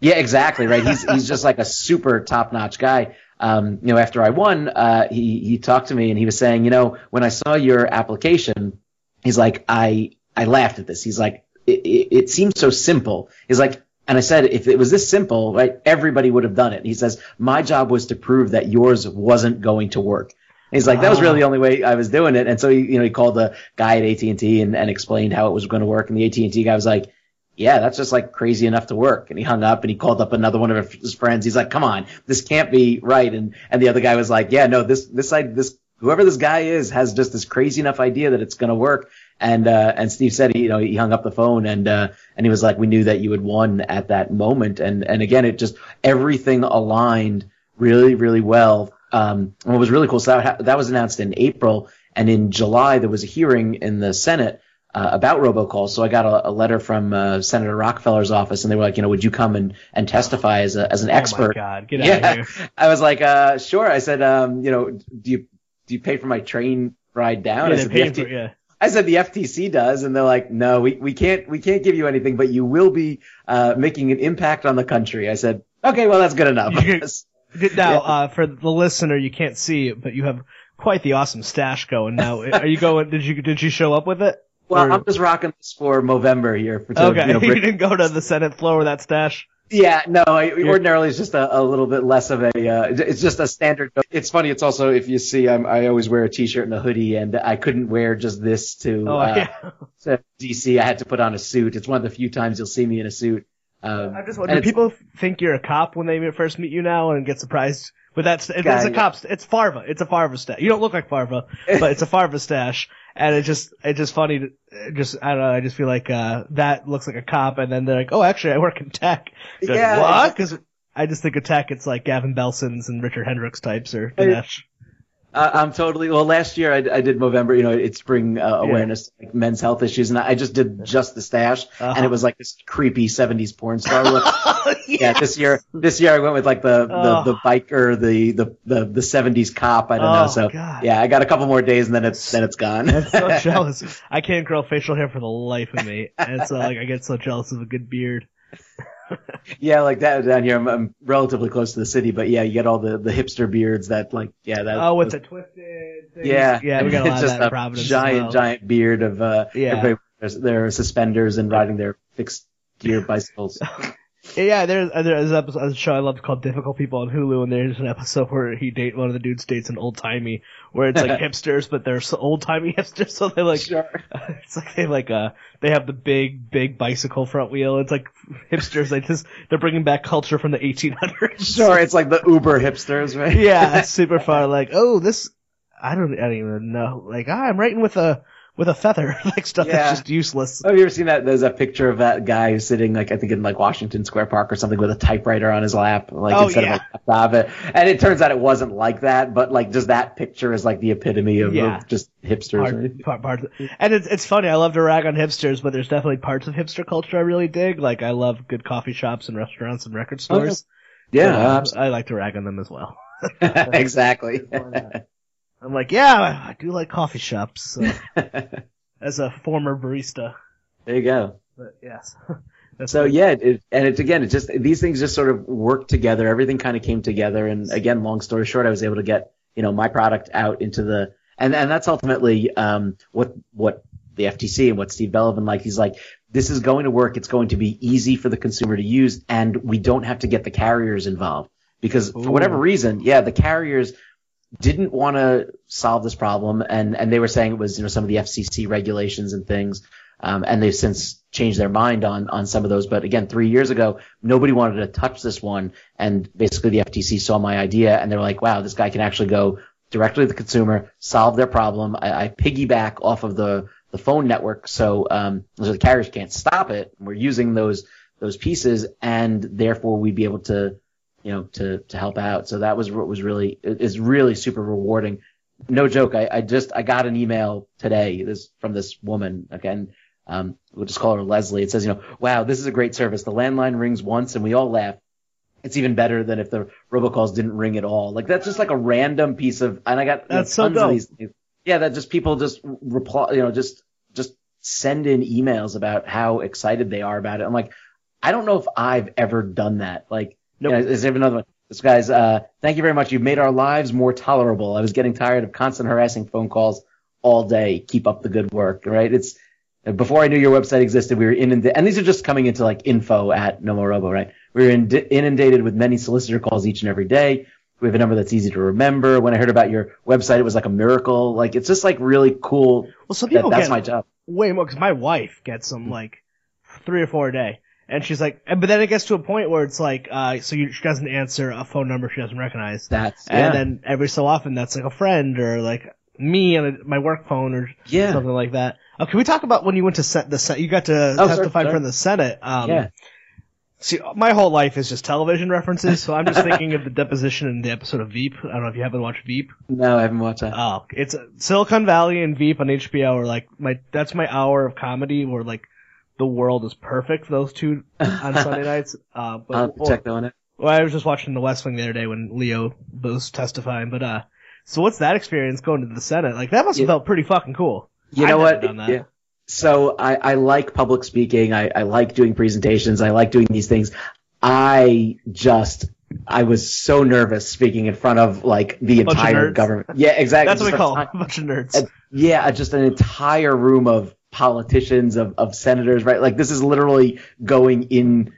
[SPEAKER 3] yeah, exactly. Right. He's he's just like a super top notch guy. Um, you know, after I won, uh, he he talked to me and he was saying, you know, when I saw your application, he's like, I I laughed at this. He's like, it, it, it seems so simple. He's like, and I said, if it was this simple, right, everybody would have done it. He says, my job was to prove that yours wasn't going to work. And he's like, that was really the only way I was doing it. And so he, you know, he called the guy at AT and and explained how it was going to work. And the AT and T guy was like, yeah, that's just like crazy enough to work. And he hung up and he called up another one of his friends. He's like, come on, this can't be right. And, and the other guy was like, yeah, no, this, this side, this, whoever this guy is has just this crazy enough idea that it's going to work. And, uh, and Steve said, you know, he hung up the phone and, uh, and he was like, we knew that you had won at that moment. And, and again, it just, everything aligned really, really well. Um, and what was really cool, so that, that was announced in April. And in July, there was a hearing in the Senate uh, about robocalls. So I got a, a letter from uh, Senator Rockefeller's office, and they were like, you know, would you come and, and testify as a, as an
[SPEAKER 1] Oh my
[SPEAKER 3] expert?
[SPEAKER 1] god, get out
[SPEAKER 3] yeah,
[SPEAKER 1] of here. [LAUGHS]
[SPEAKER 3] I was like, uh, sure. I said, um, you know, do you do you pay for my train ride down?
[SPEAKER 1] Yeah,
[SPEAKER 3] I said, the
[SPEAKER 1] for yeah.
[SPEAKER 3] I said the FTC does, and they're like, no, we, we can't we can't give you anything, but you will be uh, making an impact on the country. I said, okay, well that's good enough.
[SPEAKER 1] Now, [LAUGHS]
[SPEAKER 3] Yeah.
[SPEAKER 1] uh, for the listener, you can't see it, but you have quite the awesome stash going now. [LAUGHS] Are you going? Did you did you show up with it?
[SPEAKER 3] well,
[SPEAKER 1] Or-
[SPEAKER 3] I'm just rocking this for Movember here. For to,
[SPEAKER 1] okay,
[SPEAKER 3] you know, [LAUGHS]
[SPEAKER 1] you didn't go to the Senate floor with that stash.
[SPEAKER 3] Yeah, no, I, ordinarily it's just a, a little bit less of a, uh, it's just a standard. It's funny. It's also, if you see, I'm, I always wear a t-shirt and a hoodie and I couldn't wear just this to,
[SPEAKER 1] Oh
[SPEAKER 3] uh,
[SPEAKER 1] yeah.
[SPEAKER 3] to DC. I had to put on a suit. It's one of the few times you'll see me in a suit. Um,
[SPEAKER 1] I'm just wondering, do people think you're a cop when they first meet you now and get surprised with that? st- If it's a
[SPEAKER 3] Guy-
[SPEAKER 1] cop, it's Farva. It's a Farva stash. You don't look like Farva, but it's a Farva stash. And it just, it's just funny to, just, I don't know, I just feel like, uh, that looks like a cop and then they're like, oh, actually I work in tech. Like,
[SPEAKER 3] Yeah,
[SPEAKER 1] what? Cause I just think of tech, it's like Gavin Belson's and Richard Hendricks types or Dinesh.
[SPEAKER 3] Uh, I'm totally. Well, last year I, I did Movember. You know, it's bring uh, awareness to like, men's health issues, and I just did just the stash,
[SPEAKER 1] Uh-huh.
[SPEAKER 3] and it was like this creepy '70s porn star look. [LAUGHS]
[SPEAKER 1] Oh,
[SPEAKER 3] yeah, this year, this year I went with like the
[SPEAKER 1] Oh.
[SPEAKER 3] the, the biker, the the the the '70s cop. I don't
[SPEAKER 1] Oh,
[SPEAKER 3] know. So
[SPEAKER 1] God.
[SPEAKER 3] yeah, I got a couple more days, and then it's then it's gone.
[SPEAKER 1] I'm so [LAUGHS] jealous. I can't grow facial hair for the life of me. And so like I get so jealous of a good beard. [LAUGHS]
[SPEAKER 3] yeah, like that down here. I'm, I'm relatively close to the city, but yeah, you get all the the hipster beards that like yeah that.
[SPEAKER 1] Oh, with the twisted things.
[SPEAKER 3] Yeah,
[SPEAKER 1] Yeah, we got a lot [LAUGHS] of that
[SPEAKER 3] a
[SPEAKER 1] Providence.
[SPEAKER 3] giant,
[SPEAKER 1] well.
[SPEAKER 3] giant beard of uh,
[SPEAKER 1] Yeah.
[SPEAKER 3] their suspenders and riding their fixed gear [LAUGHS] bicycles.
[SPEAKER 1] Yeah, there's uh, there's an episode, a show I love called Difficult People on Hulu, and there's an episode where he date one of the dudes dates an old timey, where it's like [LAUGHS] hipsters, but they're so old timey [LAUGHS] hipsters, so they like
[SPEAKER 3] Sure. [LAUGHS]
[SPEAKER 1] it's like they like uh they have the big big bicycle front wheel. It's like hipsters. They just they're bringing back culture from the 1800s.
[SPEAKER 3] Sure, it's like the Uber hipsters, right?
[SPEAKER 1] yeah, it's super fun. Like, oh, this, I don't, I don't even know. Like, ah, I'm writing with a, with a feather, [LAUGHS] like stuff
[SPEAKER 3] Yeah.
[SPEAKER 1] that's just useless.
[SPEAKER 3] Have you ever seen that? There's a picture of that guy who's sitting, like I think in like Washington Square Park or something, with a typewriter on his lap, like
[SPEAKER 1] Oh,
[SPEAKER 3] instead
[SPEAKER 1] yeah.
[SPEAKER 3] of a laptop. And it turns out it wasn't like that, but like just that picture is like the epitome of,
[SPEAKER 1] Yeah.
[SPEAKER 3] of just hipsters. right?
[SPEAKER 1] Part, part, part, and it's it's funny. I love to rag on hipsters, but there's definitely parts of hipster culture I really dig. Like I love good coffee shops and restaurants and record
[SPEAKER 3] Oh, yeah.
[SPEAKER 1] stores.
[SPEAKER 3] Yeah,
[SPEAKER 1] So, I like to rag on them as well.
[SPEAKER 3] absolutely. [LAUGHS] exactly.
[SPEAKER 1] I'm like, yeah, I do like coffee shops so, [LAUGHS] as a former barista.
[SPEAKER 3] there you go.
[SPEAKER 1] But yes, [LAUGHS]
[SPEAKER 3] So yeah, it, and it's again, it's just these things just sort of work together. Everything kind of came together, and again, long story short, I was able to get you know my product out into the and and that's ultimately um, what what the FTC and what Steve Bellovin like. He's like, this is going to work. It's going to be easy for the consumer to use, and we don't have to get the carriers involved because for whatever reason, yeah, the carriers didn't want to solve this problem, and and they were saying it was you know some of the FCC regulations and things. Um, and they've since changed their mind on, on some of those. But again, three years ago, nobody wanted to touch this one. And basically the FTC saw my idea and they were like, wow, this guy can actually go directly to the consumer, solve their problem. I, I piggyback off of the, the phone network. So, um, so the carriers can't stop it. We're using those, those pieces and therefore we'd be able to, you know, to, to help out. So that was what was really, is really super rewarding. No joke. I, I just, I got an email today this from this woman again. Um, we'll just call her Leslie. It says, you know, wow, this is a great service. The landline rings once and we all laugh. It's even better than if the robocalls didn't ring at all. Like that's just like a random piece of, and I got you know,
[SPEAKER 1] That's so
[SPEAKER 3] tons of
[SPEAKER 1] dope.
[SPEAKER 3] these things. Yeah, that just people just reply, you know, just, just send in emails about how excited they are about it. I'm like, I don't know if I've ever done that. Like,
[SPEAKER 1] Nope.
[SPEAKER 3] is there another one? This guy's, uh, thank you very much. You've made our lives more tolerable. I was getting tired of constant harassing phone calls all day. Keep up the good work, right? It's, before I knew your website existed, we were inundated, and these are just coming into like info at Nomorobo, right? We were in- inundated with many solicitor calls each and every day. We have a number that's easy to remember. When I heard about your website, it was like a miracle. Like it's just like really cool.
[SPEAKER 1] well, some
[SPEAKER 3] That,
[SPEAKER 1] people
[SPEAKER 3] that's
[SPEAKER 1] get
[SPEAKER 3] my job.
[SPEAKER 1] way more because my wife gets them like three or four a day, and she's like, and- but then it gets to a point where it's like, uh, so you, she doesn't answer a phone number she doesn't recognize,
[SPEAKER 3] That's
[SPEAKER 1] and
[SPEAKER 3] yeah,
[SPEAKER 1] then every so often that's like a friend or like me on my work phone or
[SPEAKER 3] yeah,
[SPEAKER 1] something like that. Oh, can we talk about when you went to set the set? You got to
[SPEAKER 3] Oh,
[SPEAKER 1] testify in front of the Senate. Um,
[SPEAKER 3] yeah.
[SPEAKER 1] See, my whole life is just television references, so I'm just [LAUGHS] thinking of the deposition in the episode of Veep. I don't know if you haven't watched Veep.
[SPEAKER 3] No, I haven't watched that.
[SPEAKER 1] Oh, it's uh, Silicon Valley and Veep on HBO are like my that's my hour of comedy where like the world is perfect. Those two [LAUGHS] on Sunday nights. Uh, but
[SPEAKER 3] I'll to check one out.
[SPEAKER 1] well, I was just watching The West Wing the other day when Leo was testifying. But uh, so what's that experience going to the Senate? Like that must have
[SPEAKER 3] Yeah.
[SPEAKER 1] felt pretty fucking cool.
[SPEAKER 3] You
[SPEAKER 1] I've
[SPEAKER 3] know what?
[SPEAKER 1] done that.
[SPEAKER 3] Yeah. So I, I like public speaking. I, I like doing presentations. I like doing these things. I just I was so nervous speaking in front of like the entire government. Yeah, exactly.
[SPEAKER 1] That's what we call [LAUGHS]
[SPEAKER 3] a
[SPEAKER 1] bunch of nerds.
[SPEAKER 3] Yeah, just an entire room of politicians, of, of senators, right? Like this is literally going in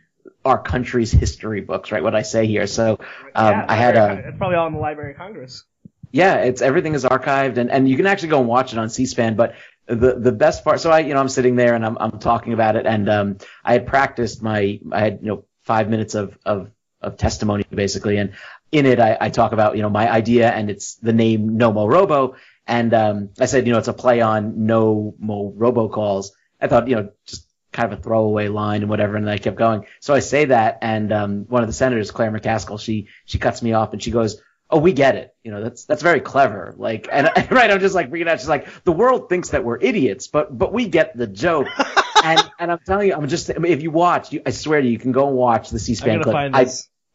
[SPEAKER 3] our country's history books, right? What I say here. So, um,
[SPEAKER 1] Yeah,
[SPEAKER 3] I had a,
[SPEAKER 1] It's probably all in the Library of Congress.
[SPEAKER 3] yeah, it's everything is archived and, and you can actually go and watch it on C-SPAN, but the, the best part, so I, you know, I'm sitting there and I'm, I'm talking about it and, um, I had practiced my, I had, you know, five minutes of, of, of testimony basically. And in it, I, I talk about, you know, my idea and it's the name No Mo Robo. And, um, I said, you know, it's a play on No Mo Robocalls. I thought, you know, just kind of a throwaway line and whatever. And then I kept going. So I say that and, um, one of the senators, Claire McCaskill, she, she cuts me off and she goes, oh, we get it. You know, that's, that's very clever. Like, and, [LAUGHS] right, I'm just like freaking out. She's like, the world thinks that we're idiots, but, but we get the joke. [LAUGHS] and, and I'm telling you, I'm just, I mean, if you watch, you, I swear to you, you can go and watch the C-SPAN clip. I.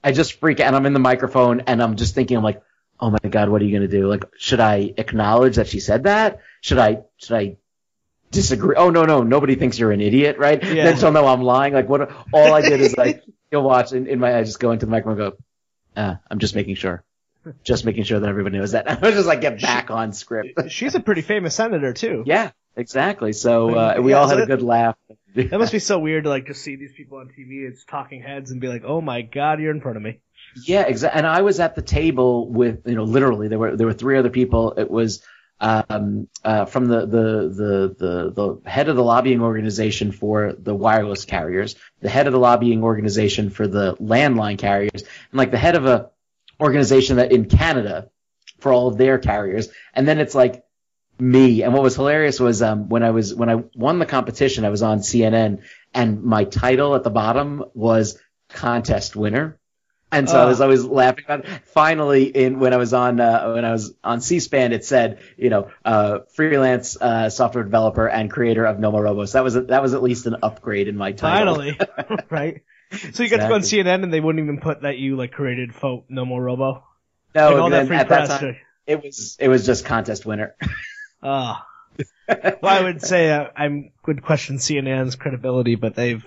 [SPEAKER 3] I just freak out and I'm in the microphone and I'm just thinking, I'm like, oh my God, what are you going to do? Like, should I acknowledge that she said that? Should I, should I disagree? Oh, no, no, nobody thinks you're an idiot, right?
[SPEAKER 1] Yeah.
[SPEAKER 3] Then she'll know I'm lying. Like, what, all I did is like, [LAUGHS] you'll watch in, in my, I just go into the microphone and go, uh, I'm just making sure. Just making sure that everybody knows that. [LAUGHS] I was just like, get back on script. [LAUGHS]
[SPEAKER 1] She's a pretty famous senator too.
[SPEAKER 3] yeah, exactly. So, uh, we all had a good laugh.
[SPEAKER 1] That must be so weird to like just see these people on TV. It's talking heads and be like, "Oh my god, you're in front of me."
[SPEAKER 3] Yeah, exactly. And I was at the table with, you know, literally there were there were three other people. It was um, uh, from the, the the the the head of the lobbying organization for the wireless carriers, the head of the lobbying organization for the landline carriers, and like the head of a organization that in Canada for all of their carriers. And then it's like me. And what was hilarious was um, when I was when I won the competition, I was on CNN, and my title at the bottom was contest winner. And so I was
[SPEAKER 1] Oh.
[SPEAKER 3] always laughing about it. Finally, in when I was on uh, when I was on C-SPAN, it said, you know, uh, freelance uh, software developer and creator of Nomorobo. So that was a, that was at least an upgrade in my title.
[SPEAKER 1] Finally, [LAUGHS] right? So you got to go on CNN and they wouldn't even put that you like created No More Robo.
[SPEAKER 3] No,
[SPEAKER 1] like all that free
[SPEAKER 3] at that time, it was it was just contest winner. [LAUGHS]
[SPEAKER 1] Ah. well, I would say uh, I'm would question CNN's credibility, but they've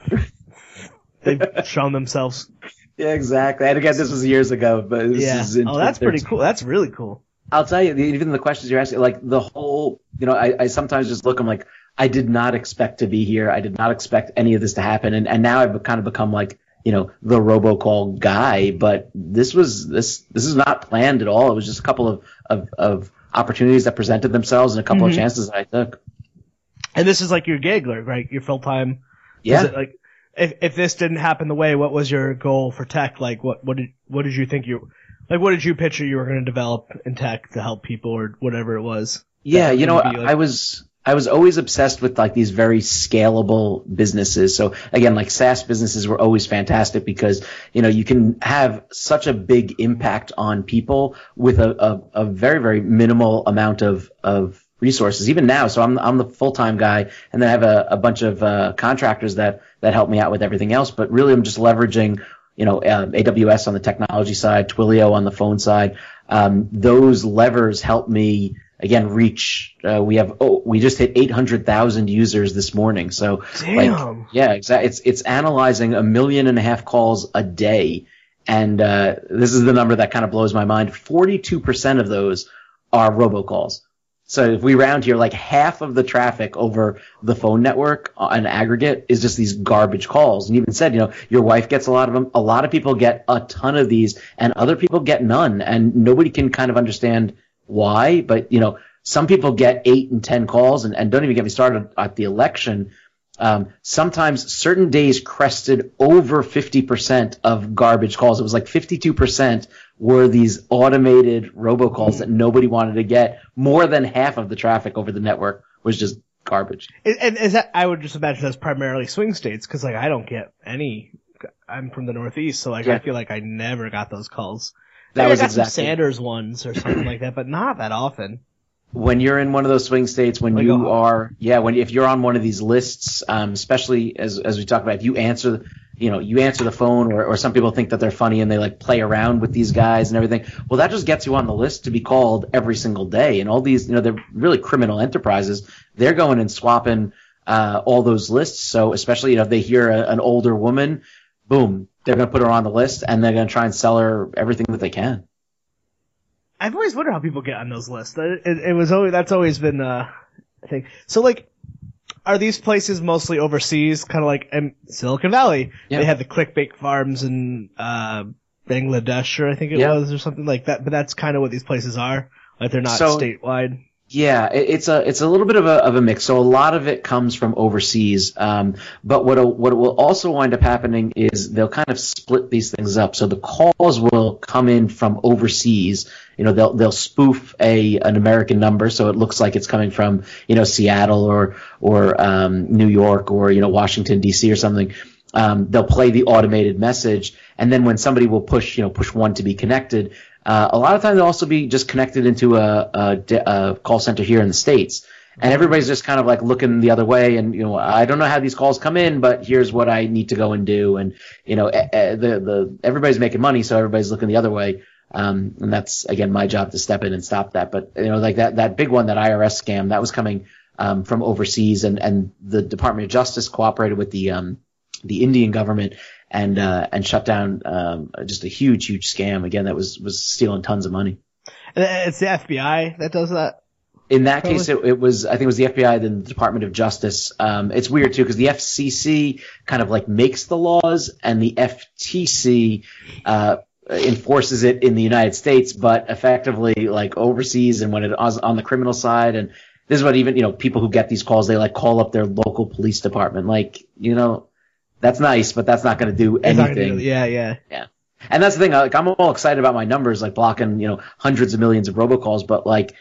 [SPEAKER 1] they've [LAUGHS] shown themselves.
[SPEAKER 3] Yeah, exactly. And again, this was years ago, but this
[SPEAKER 1] yeah. Oh, that's pretty cool. That's really cool.
[SPEAKER 3] I'll tell you, even the questions you're asking, like the whole, you know, I, I sometimes just look, I'm like, I did not expect to be here. I did not expect any of this to happen. And, and now I've kind of become like, you know, the robocall guy, but this was, this, this is not planned at all. It was just a couple of, of, of opportunities that presented themselves and a couple
[SPEAKER 1] Mhm.
[SPEAKER 3] of chances that I took.
[SPEAKER 1] And this is like your gig, like, right? Your full time.
[SPEAKER 3] Yeah.
[SPEAKER 1] like, if if this didn't happen the way, what was your goal for tech? Like, what what did what did you think you like? What did you picture you were going to develop in tech to help people or whatever it was?
[SPEAKER 3] Yeah, you know,
[SPEAKER 1] like-
[SPEAKER 3] I was I was always obsessed with like these very scalable businesses. So again, like SaaS businesses were always fantastic because you know you can have such a big impact on people with a, a, a very very minimal amount of of resources. Even now, so I'm I'm the full time guy, and then I have a, a bunch of uh, contractors that that help me out with everything else. But really, I'm just leveraging you know, uh, AWS on the technology side, Twilio on the phone side. Um, those levers help me again reach. Uh, we have oh, we just hit 800,000 users this morning. So like,
[SPEAKER 1] Damn.
[SPEAKER 3] yeah, exactly. It's it's analyzing a million and a half calls a day, and uh, this is the number that kind of blows my mind. 42% of those are robocalls. So if we round here, like half of the traffic over the phone network on aggregate is just these garbage calls. And even said, you know, your wife gets a lot of them. A lot of people get a ton of these and other people get none. And nobody can kind of understand why. But, you know, some people get eight and 10 calls and, and don't even get me started at the election. Um, sometimes certain days crested over 50% of garbage calls. It was like 52% were these automated robocalls that nobody wanted to get. More than half of the traffic over the network was just garbage.
[SPEAKER 1] And, is that I would just imagine that's primarily swing states because like I don't get any. I'm from the Northeast, so like I feel like I never got those calls.
[SPEAKER 3] That
[SPEAKER 1] Maybe
[SPEAKER 3] was
[SPEAKER 1] I got some
[SPEAKER 3] exactly
[SPEAKER 1] Sanders ones or something like that, but not that often.
[SPEAKER 3] when you're in one of those swing states, when
[SPEAKER 1] Like
[SPEAKER 3] you are, yeah, when if you're on one of these lists, um, especially as as we talk about, if you answer, you know, you answer the phone, or or some people think that they're funny and they like play around with these guys and everything. Well, that just gets you on the list to be called every single day, and all these, you know, they're really criminal enterprises. They're going and swapping uh, all those lists. So especially, you know, if they hear a, an older woman, boom, they're going to put her on the list, and they're going to try and sell her everything that they can.
[SPEAKER 1] I've always wondered how people get on those lists. It, it, was always that's always been a thing. So like, are these places mostly overseas? Kind of like in Silicon Valley,
[SPEAKER 3] Yeah.
[SPEAKER 1] they had the clickbait farms in uh, Bangladesh, or I think it
[SPEAKER 3] Yeah.
[SPEAKER 1] was, or something like that. But that's kind of what these places are. Like they're not
[SPEAKER 3] So-
[SPEAKER 1] statewide.
[SPEAKER 3] Yeah, it- it's a it's a little bit of a of a mix. So a lot of it comes from overseas, um, but what what will also wind up happening is they'll kind of split these things up. So the calls will come in from overseas. You know, they'll they'll spoof a an American number, so it looks like it's coming from you know Seattle or or um, New York or you know Washington D.C. or something. Um, they'll play the automated message, and then when somebody will push you know push one to be connected, uh, a lot of times they'll also be just connected into a, a, a call center here in the states, and everybody's just kind of like looking the other way. And you know, I don't know how these calls come in, but here's what I need to go and do. And you know, eh, eh, the the everybody's making money, so everybody's looking the other way. Um, and that's again my job to step in and stop that. But you know, like that that big one, that IRS scam, that was coming um, from overseas, and and the Department of Justice cooperated with the um, the Indian government and uh, and shut down um, just a huge huge scam again that was was stealing tons of money.
[SPEAKER 1] It's the FBI that does that.
[SPEAKER 3] In that case, it, it was I think it was the FBI, then the Department of Justice. Um, it's weird too because the FCC kind of like makes the laws, and the FTC uh, enforces it in the United States, but effectively like overseas and when it was on the criminal side. And this is what even you know people who get these calls they like call up their local police department. Like you know that's nice, but that's not going to do anything.
[SPEAKER 1] do- Yeah, yeah.
[SPEAKER 3] And that's the thing. Like, I'm all excited about my numbers, like blocking, you know, hundreds of millions of robocalls. But like,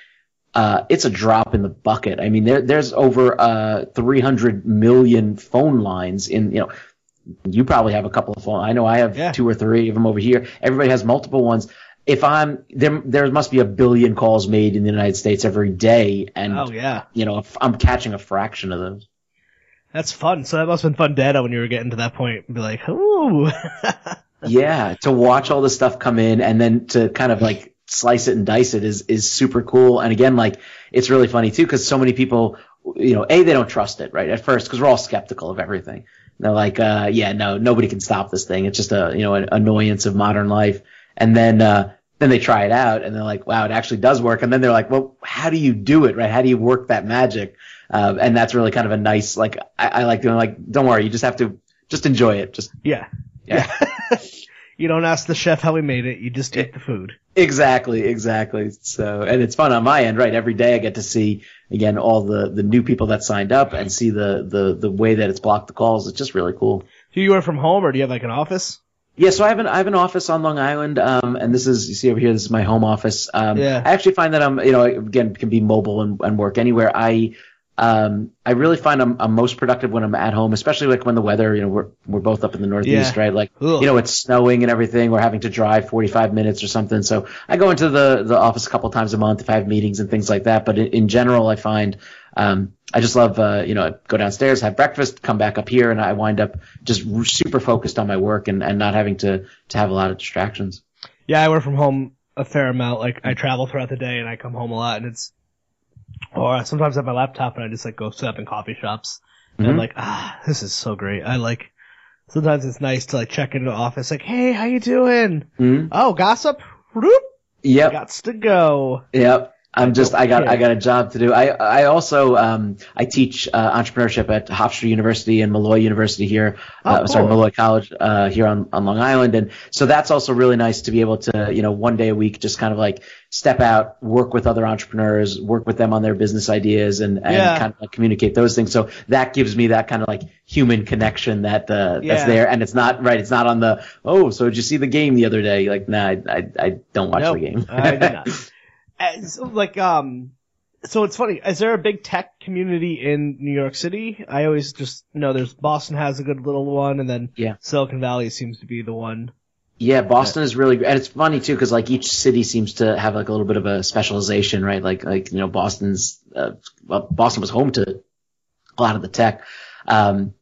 [SPEAKER 3] uh, it's a drop in the bucket. I mean, there, there's over uh, 300 million phone lines in, you know, you probably have a couple of phone. I know I have
[SPEAKER 1] Yeah.
[SPEAKER 3] two or three of them over here. Everybody has multiple ones. If I'm there, there must be a billion calls made in the United States every day, and
[SPEAKER 1] Oh yeah,
[SPEAKER 3] you know, if I'm catching a fraction of those.
[SPEAKER 1] That's fun. So that must have been fun data when you were getting to that and Be like, ooh. [LAUGHS]
[SPEAKER 3] yeah, to watch all the stuff come in and then to kind of like slice it and dice it is is super cool. And again, like it's really funny too because so many people, you know, a they don't trust it right at first because we're all skeptical of everything. They're like, uh, yeah, no, nobody can stop this thing. It's just a you know an annoyance of modern life. And then uh, then they try it out and they're like, wow, it actually does work. And then they're like, well, how do you do it, right? How do you work that magic? Uh, and that's really kind of a nice like I, I like doing like, don't worry, you just have to just enjoy it. Just
[SPEAKER 1] yeah.
[SPEAKER 3] yeah. [LAUGHS]
[SPEAKER 1] You don't ask the chef how he made it. You just eat the food.
[SPEAKER 3] Exactly, exactly. So, and it's fun on my end, right? Every day I get to see again all the the new people that signed up and see the the the way that it's blocked the calls. It's just really cool.
[SPEAKER 1] Do you work from home or do you have like an office?
[SPEAKER 3] Yeah, so I have an I have an office on Long Island, um, and this is you see over here. This is my home office. Um,
[SPEAKER 1] Yeah.
[SPEAKER 3] I actually find that I'm you know again can be mobile and, and work anywhere. I um I really find I'm, I'm most productive when I'm at home, especially like when the weather you know we're we're both up in the Northeast,
[SPEAKER 1] Yeah.
[SPEAKER 3] right? Like
[SPEAKER 1] Ugh.
[SPEAKER 3] you know it's snowing and everything. We're having to drive 45 minutes or something. So I go into the the office a couple times a month if I have meetings and things like that. But in, in general, I find um, I just love, uh, you know, go downstairs, have breakfast, come back up here, and I wind up just r- super focused on my work and, and not having to, to have a lot of distractions.
[SPEAKER 1] Yeah, I work from home a fair amount. Like I travel throughout the day and I come home a lot and it's or sometimes I have my laptop and I just like go sit up in coffee shops. And I'm
[SPEAKER 3] Mhm.
[SPEAKER 1] like, ah, this is so great. I like sometimes it's nice to like check into the office like, hey, how you doing?
[SPEAKER 3] Mhm.
[SPEAKER 1] Oh, gossip?
[SPEAKER 3] Yep.
[SPEAKER 1] gots to go.
[SPEAKER 3] Yep. I'm just, I got, I got a job to do. I, I also, um, I teach, uh, entrepreneurship at Hofstra University and Molloy University here. uh,
[SPEAKER 1] Oh,
[SPEAKER 3] sorry. Molloy College, uh, here on, on Long Island. And so that's also really nice to be able to, you know, one day a week, just kind of like step out, work with other entrepreneurs, work with them on their business ideas and, and
[SPEAKER 1] Yeah.
[SPEAKER 3] kind of like communicate those things. So that gives me that kind of like human connection that, uh,
[SPEAKER 1] Yeah.
[SPEAKER 3] that's there. And it's not, right. It's not on the, oh, so did you see the game the other day? Like, nah, I, I, I don't watch
[SPEAKER 1] Nope,
[SPEAKER 3] the game.
[SPEAKER 1] I did not. [LAUGHS] So, like, um, so it's funny. Is there a big tech community in New York City? I always just know there's Boston has a good little one, and then
[SPEAKER 3] Yeah.
[SPEAKER 1] Silicon Valley seems to be the one.
[SPEAKER 3] Yeah, Boston is really great, and it's funny too because like each city seems to have like a little bit of a specialization, right? Like like you know Boston's uh, well, Boston was home to a lot of the tech. Um,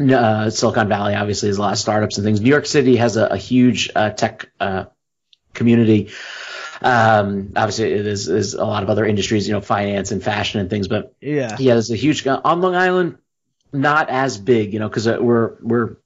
[SPEAKER 3] uh, Silicon Valley obviously has a lot of startups and things. New York City has a, a huge uh, tech uh, community. Um, obviously, it is, is a lot of other industries, you know, finance and fashion and things, but
[SPEAKER 1] Yeah.
[SPEAKER 3] yeah, there's a huge on Long Island, not as big, you know, because we're we're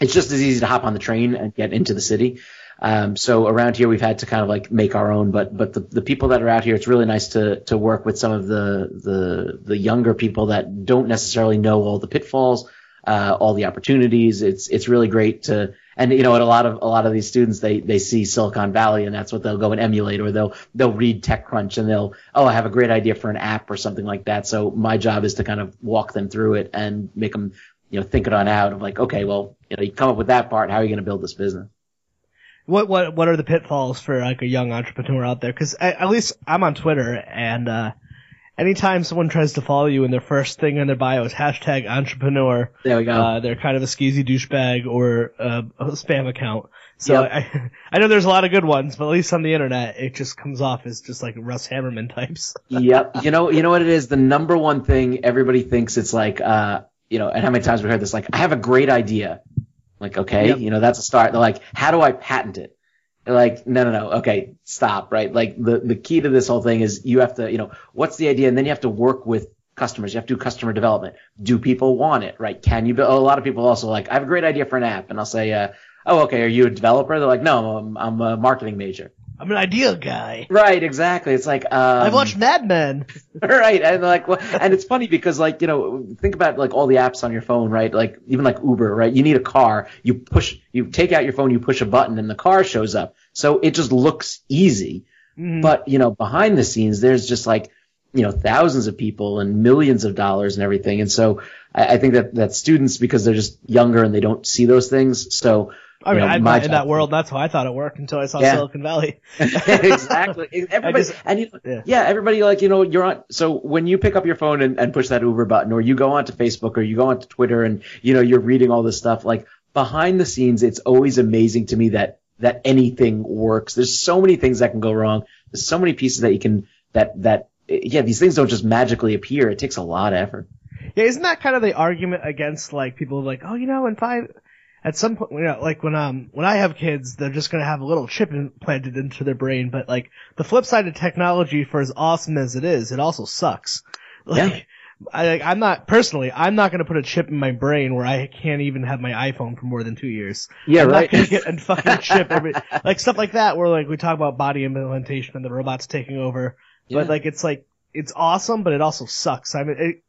[SPEAKER 3] it's just as easy to hop on the train and get into the city. Um, so around here, we've had to kind of like make our own, but but the, the people that are out here, it's really nice to to work with some of the the the younger people that don't necessarily know all the pitfalls, uh, all the opportunities. It's it's really great to and you know what a lot of a lot of these students they they see Silicon Valley and that's what they'll go and emulate or they'll they'll read TechCrunch and they'll oh I have a great idea for an app or something like that. So my job is to kind of walk them through it and make them you know think it on out of like okay well you know you come up with that part how are you going to build this business.
[SPEAKER 1] What what what are the pitfalls for like a young entrepreneur out there? Because at least I'm on Twitter, and uh, anytime someone tries to follow you, and their first thing in their bio is hashtag entrepreneur,
[SPEAKER 3] There we go.
[SPEAKER 1] uh, they're kind of a skeezy douchebag or uh, a spam account. So
[SPEAKER 3] Yep.
[SPEAKER 1] I [LAUGHS] I know there's a lot of good ones, but at least on the internet, it just comes off as just like Russ Hanneman types.
[SPEAKER 3] yep. [LAUGHS] You know, you know what it is? The number one thing everybody thinks it's like, uh, you know, and how many times we heard this? Like, I have a great idea. Like, okay,
[SPEAKER 1] Yep.
[SPEAKER 3] you know, that's a start. They're like, how do I patent it? Like, no, no, no. Okay, stop. Right. Like the, the key to this whole thing is you have to, you know, what's the idea? And then you have to work with customers. You have to do customer development. Do people want it? Right. Can you build? A lot of people also like, I have a great idea for an app. And I'll say, uh, oh, okay. Are you a developer? They're like, no, I'm, I'm a marketing major.
[SPEAKER 1] I'm an idea guy.
[SPEAKER 3] Right. Exactly. It's like, um,
[SPEAKER 1] I've watched Mad Men. [LAUGHS]
[SPEAKER 3] right and like well, and it's funny because like you know think about like all the apps on your phone right like even like uber right you need a car you push you take out your phone you push a button and the car shows up so it just looks easy
[SPEAKER 1] Mhm.
[SPEAKER 3] but you know behind the scenes there's just like you know thousands of people and millions of dollars and everything and so i, I think that that students because they're just younger and they don't see those things so
[SPEAKER 1] I mean,
[SPEAKER 3] you know,
[SPEAKER 1] I,
[SPEAKER 3] my
[SPEAKER 1] in that world, that's how I thought it worked until I saw
[SPEAKER 3] Yeah.
[SPEAKER 1] Silicon Valley. [LAUGHS] [LAUGHS]
[SPEAKER 3] exactly. Everybody,
[SPEAKER 1] just-
[SPEAKER 3] and you,
[SPEAKER 1] yeah.
[SPEAKER 3] yeah. everybody like you know you're on. So when you pick up your phone and, and push that Uber button, or you go onto Facebook, or you go onto Twitter, and you know you're reading all this stuff, like behind the scenes, it's always amazing to me that that anything works. There's so many things that can go wrong. There's so many pieces that you can that that yeah these things don't just magically appear. It takes a lot of effort.
[SPEAKER 1] Yeah, isn't that kind of the argument against like people like, oh, you know, in five, at some point, you know, like when um when I have kids, they're just gonna have a little chip implanted into their brain. But like the flip side of technology, for as awesome as it is, it also sucks. [LAUGHS] Like,
[SPEAKER 3] Yeah.
[SPEAKER 1] I, like, I'm not personally, I'm not gonna put a chip in my brain where I can't even have my iPhone for more than two years.
[SPEAKER 3] Yeah,
[SPEAKER 1] I'm
[SPEAKER 3] right.
[SPEAKER 1] not get a fucking chip every, [LAUGHS] [LAUGHS] like stuff like that where like we talk about body implantation and the robots taking over.
[SPEAKER 3] Yeah.
[SPEAKER 1] But like it's like it's awesome, but it also sucks. I mean, it,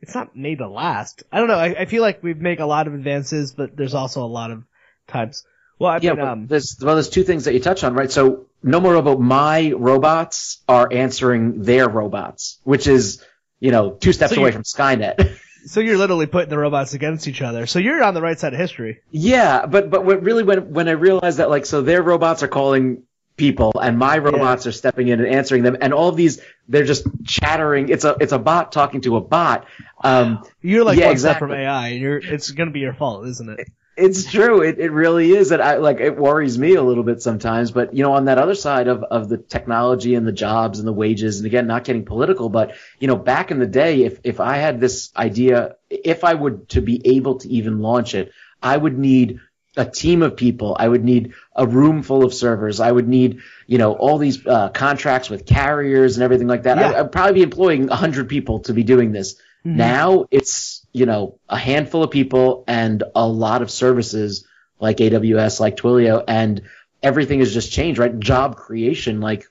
[SPEAKER 1] it's not made to last. I don't know. I, I feel like we make a lot of advances, but there's also a lot of times. Well, I
[SPEAKER 3] Yeah,
[SPEAKER 1] mean, um,
[SPEAKER 3] there's well, there's two things that you touch on, right? So Nomorobo. My robots are answering their robots, which is you know two steps
[SPEAKER 1] So
[SPEAKER 3] away from Skynet. [LAUGHS] [LAUGHS]
[SPEAKER 1] so you're literally putting the robots against each other. So you're on the right side of history.
[SPEAKER 3] yeah, but but what really when when I realized that like so their robots are calling people and my robots are stepping in and answering them and all of these they're just chattering. It's a it's a bot talking to a bot. Um,
[SPEAKER 1] You're like
[SPEAKER 3] Yeah,
[SPEAKER 1] one step from. AI. and You're it's gonna be your fault, isn't it?
[SPEAKER 3] It's true. It it really is. And I like it worries me a little bit sometimes. But you know, on that other side of of the technology and the jobs and the wages, and again, not getting political, but you know, back in the day, if if I had this idea, if I would to be able to even launch it, I would need a team of people. I would need a room full of servers. I would need, you know, all these uh, contracts with carriers and everything like that.
[SPEAKER 1] Yeah.
[SPEAKER 3] I, I'd probably be employing 100 people to be doing this.
[SPEAKER 1] Mm-hmm.
[SPEAKER 3] Now it's, you know, a handful of people and a lot of services like AWS, like Twilio, and everything has just changed, right? Job creation, like,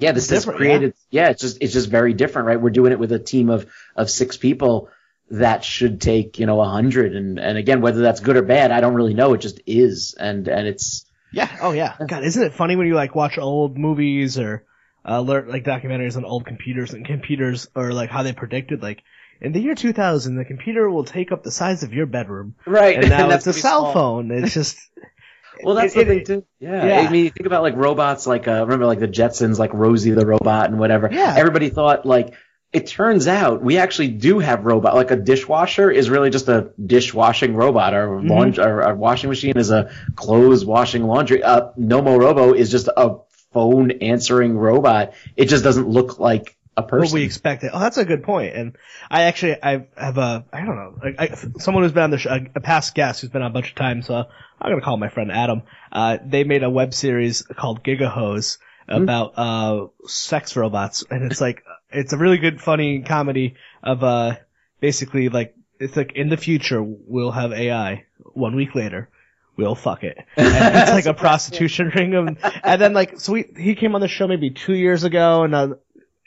[SPEAKER 3] yeah, this is created. Yeah. it's just, it's just very different, right? We're doing it with a team of, of six people that should take, you know, a hundred. And, and again, whether that's good or bad, I don't really know. It just is. And, and it's,
[SPEAKER 1] Yeah. Oh yeah. God, isn't it funny when you like watch old movies or uh, learn like documentaries on old computers and computers or like how they predicted like in the year 2000 the computer will take up the size of your bedroom
[SPEAKER 3] right.
[SPEAKER 1] and now [LAUGHS]
[SPEAKER 3] that's
[SPEAKER 1] it's a cell
[SPEAKER 3] small.
[SPEAKER 1] phone. It's just [LAUGHS]
[SPEAKER 3] Well, that's
[SPEAKER 1] it-
[SPEAKER 3] thing too. Yeah.
[SPEAKER 1] yeah.
[SPEAKER 3] I mean, you think about like robots, like uh, remember like the Jetsons, like Rosie the robot and whatever.
[SPEAKER 1] Yeah.
[SPEAKER 3] Everybody thought like. It turns out we actually do have robot. Like a dishwasher is really just a dishwashing robot. Our
[SPEAKER 1] Mm-hmm.
[SPEAKER 3] laundry, washing machine is a clothes washing laundry. Uh, Nomorobo is just a phone answering robot. It just doesn't look like a person.
[SPEAKER 1] what we expected. Oh, that's a good point. And I actually, I have a, I don't know, I, I, someone who's been on the show, a past guest who's been on a bunch of times. So I'm gonna call my friend Adam. Uh, they made a web series called Gigahose about uh sex robots, and it's like it's a really good, funny comedy of uh basically like it's like in the future we'll have AI. One week later. We'll fuck it. [LAUGHS] And it's like a prostitution [LAUGHS] ring of, and then like, so we, he came on the show maybe two years ago and, uh,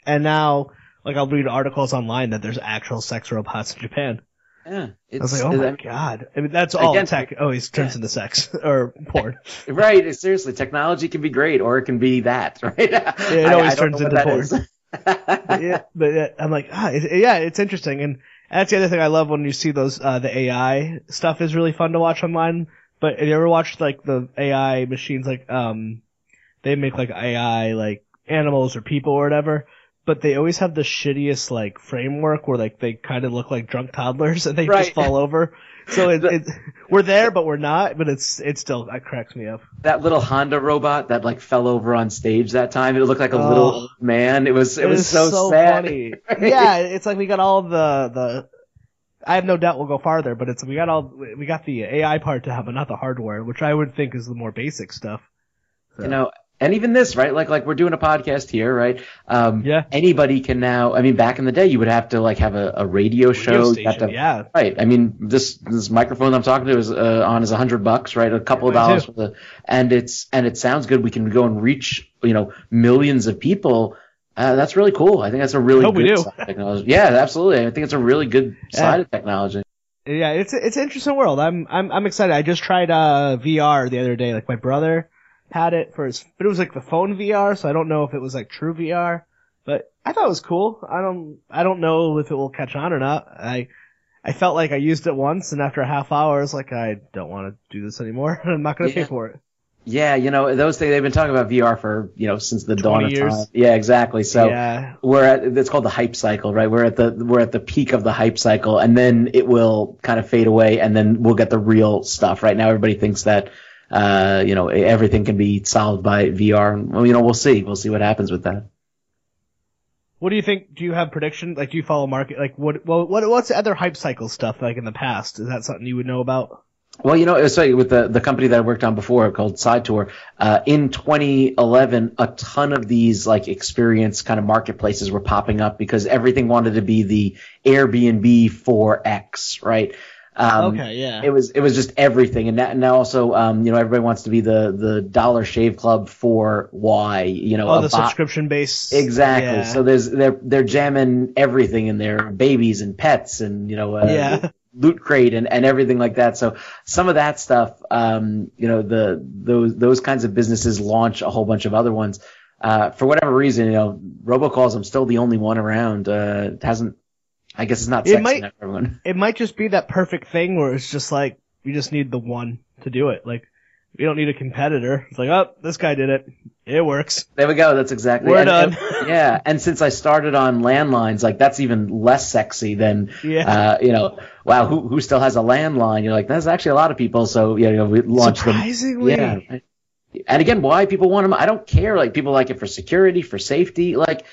[SPEAKER 1] and now, like I'll read articles online that there's actual sex robots in Japan.
[SPEAKER 3] yeah.
[SPEAKER 1] I was like, oh my
[SPEAKER 3] I-
[SPEAKER 1] god. I mean, that's all
[SPEAKER 3] Again,
[SPEAKER 1] tech always turns into sex [LAUGHS] or porn.
[SPEAKER 3] Right. Seriously, technology can be great or it can be that, right?
[SPEAKER 1] it always turns into porn.
[SPEAKER 3] Porn.
[SPEAKER 1] yeah, but I'm like, ah, yeah, it's interesting, and that's the other thing I love when you see those uh, the AI stuff is really fun to watch online. But have you ever watched like the AI machines, like um, they make like AI like animals or people or whatever, but they always have the shittiest like framework where like they kind of look like drunk toddlers [LAUGHS] and they
[SPEAKER 3] Right.
[SPEAKER 1] just fall over. So it, it, we're there, but we're not. But it's it still that cracks me up.
[SPEAKER 3] that little Honda robot that like fell over on stage that time. It looked like a
[SPEAKER 1] Oh.
[SPEAKER 3] little man. It was it, was
[SPEAKER 1] is
[SPEAKER 3] so, sad. [LAUGHS]
[SPEAKER 1] funny. yeah, it's like we got all the the. I have no doubt we'll go farther, but it's we got all we got the AI part to have, but not the hardware, which I would think is the more basic stuff.
[SPEAKER 3] You know, and even this, right? Like like we're doing a podcast here, right? Um,
[SPEAKER 1] Yeah.
[SPEAKER 3] Anybody can now. I mean, back in the day, you would have to like have a, a radio show.
[SPEAKER 1] Radio
[SPEAKER 3] You
[SPEAKER 1] station,
[SPEAKER 3] to-
[SPEAKER 1] yeah.
[SPEAKER 3] Right. I mean, this this microphone I'm talking to is uh, on is a hundred bucks, right? A couple of dollars for the, and it's and it sounds good. We can go and reach you know millions of people. Uh, that's really cool. I think that's a really good
[SPEAKER 1] do.
[SPEAKER 3] side of technology. Yeah, absolutely. I think it's a really good side of technology.
[SPEAKER 1] Yeah, it's it's an interesting world. I'm I'm I'm excited. I just tried uh VR the other day. Like my brother had it for his, but it was like the phone VR, so I don't know if it was like true VR. But I thought it was cool. I don't I don't know if it will catch on or not. I I felt like I used it once, and after a half hour, I was like, I don't want to do this anymore. [LAUGHS] I'm not going to
[SPEAKER 3] Yeah.
[SPEAKER 1] pay for it.
[SPEAKER 3] Yeah, you know those things they've been talking about VR for you know since the dawn
[SPEAKER 1] 20
[SPEAKER 3] of
[SPEAKER 1] years.
[SPEAKER 3] time. Yeah, exactly. So
[SPEAKER 1] yeah,
[SPEAKER 3] we're at it's called the hype cycle, right? We're at the we're at the peak of the hype cycle, and then it will kind of fade away, and then we'll get the real stuff. Right now, everybody thinks that uh, you know everything can be solved by VR, and well, you know we'll see. We'll see what happens with that.
[SPEAKER 1] What do you think? Do you have prediction? Like, do you follow market? Like, what? Well, what? What's the other hype cycle stuff like in the past? Is that something you would know about?
[SPEAKER 3] Well, you know, like with the, the company that I worked on before called Sidetour, uh, in 2011, a ton of these like experience kind of marketplaces were popping up because everything wanted to be the Airbnb for X, right? Um,
[SPEAKER 1] okay, yeah.
[SPEAKER 3] It was it was just everything, and now, now also, um, you know, everybody wants to be the the Dollar Shave Club for why, you know,
[SPEAKER 1] oh,
[SPEAKER 3] a
[SPEAKER 1] the
[SPEAKER 3] bot-
[SPEAKER 1] subscription base.
[SPEAKER 3] Exactly.
[SPEAKER 1] Yeah.
[SPEAKER 3] So there's they're they're jamming everything in there, babies and pets and you know uh,
[SPEAKER 1] Yeah.
[SPEAKER 3] loot crate and, and everything like that. So some of that stuff, um, you know, the those those kinds of businesses launch a whole bunch of other ones. Uh, for whatever reason, you know, robocalls. I'm still the only one around. Uh, it hasn't. I guess it's not
[SPEAKER 1] It
[SPEAKER 3] sexy
[SPEAKER 1] might-
[SPEAKER 3] for everyone. [LAUGHS]
[SPEAKER 1] it might just be that perfect thing where it's just like we just need the one to do it. Like we don't need a competitor. It's like, oh, this guy did it. It works.
[SPEAKER 3] There we go. That's exactly.
[SPEAKER 1] We're
[SPEAKER 3] and-
[SPEAKER 1] done.
[SPEAKER 3] and- [LAUGHS] yeah, and since I started on landlines, like that's even less sexy than
[SPEAKER 1] Yeah.
[SPEAKER 3] uh, you know, wow, who who still has a landline? You're like, there's actually a lot of people. So you know, we launched them.
[SPEAKER 1] Surprisingly.
[SPEAKER 3] Yeah. And again, why people want them? I don't care. Like people like it for security, for safety. Like,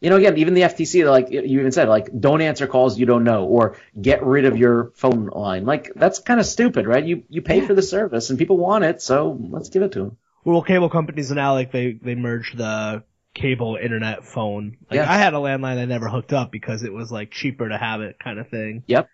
[SPEAKER 3] you know, again, even the FTC, like you even said, like, don't answer calls you don't know, or get rid of your phone line. Like that's kind of stupid, right? You you pay for the service, and people want it, so let's give it to them.
[SPEAKER 1] Well, cable companies now like they they merged the cable internet phone. Like
[SPEAKER 3] Yeah.
[SPEAKER 1] I had a landline I never hooked up because it was like cheaper to have it kind of thing.
[SPEAKER 3] Yep.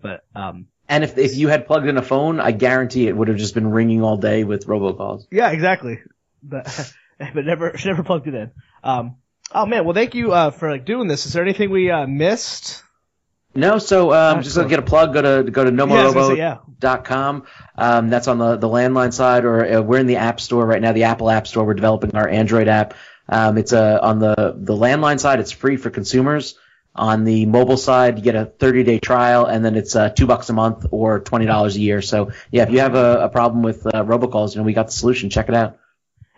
[SPEAKER 1] But um
[SPEAKER 3] And if if you had plugged in a phone, I guarantee it would have just been ringing all day with robocalls.
[SPEAKER 1] yeah, exactly. But [LAUGHS] but never [LAUGHS] never plugged it in. Um oh man, well thank you uh for like doing this. Is there anything we uh missed?
[SPEAKER 3] No, so um, just to get a plug, go to go to
[SPEAKER 1] Yeah, I was
[SPEAKER 3] nomorobo.com. Um, that's on the, the landline side, or uh, we're in the App Store right now, the Apple App Store. We're developing our Android app. Um, it's uh, on the the landline side, it's free for consumers. On the mobile side, you get a 30 day trial, and then it's uh, two bucks a month or twenty dollars a year. So yeah, if you have a, a problem with uh, robocalls, you know we got the solution. Check it out.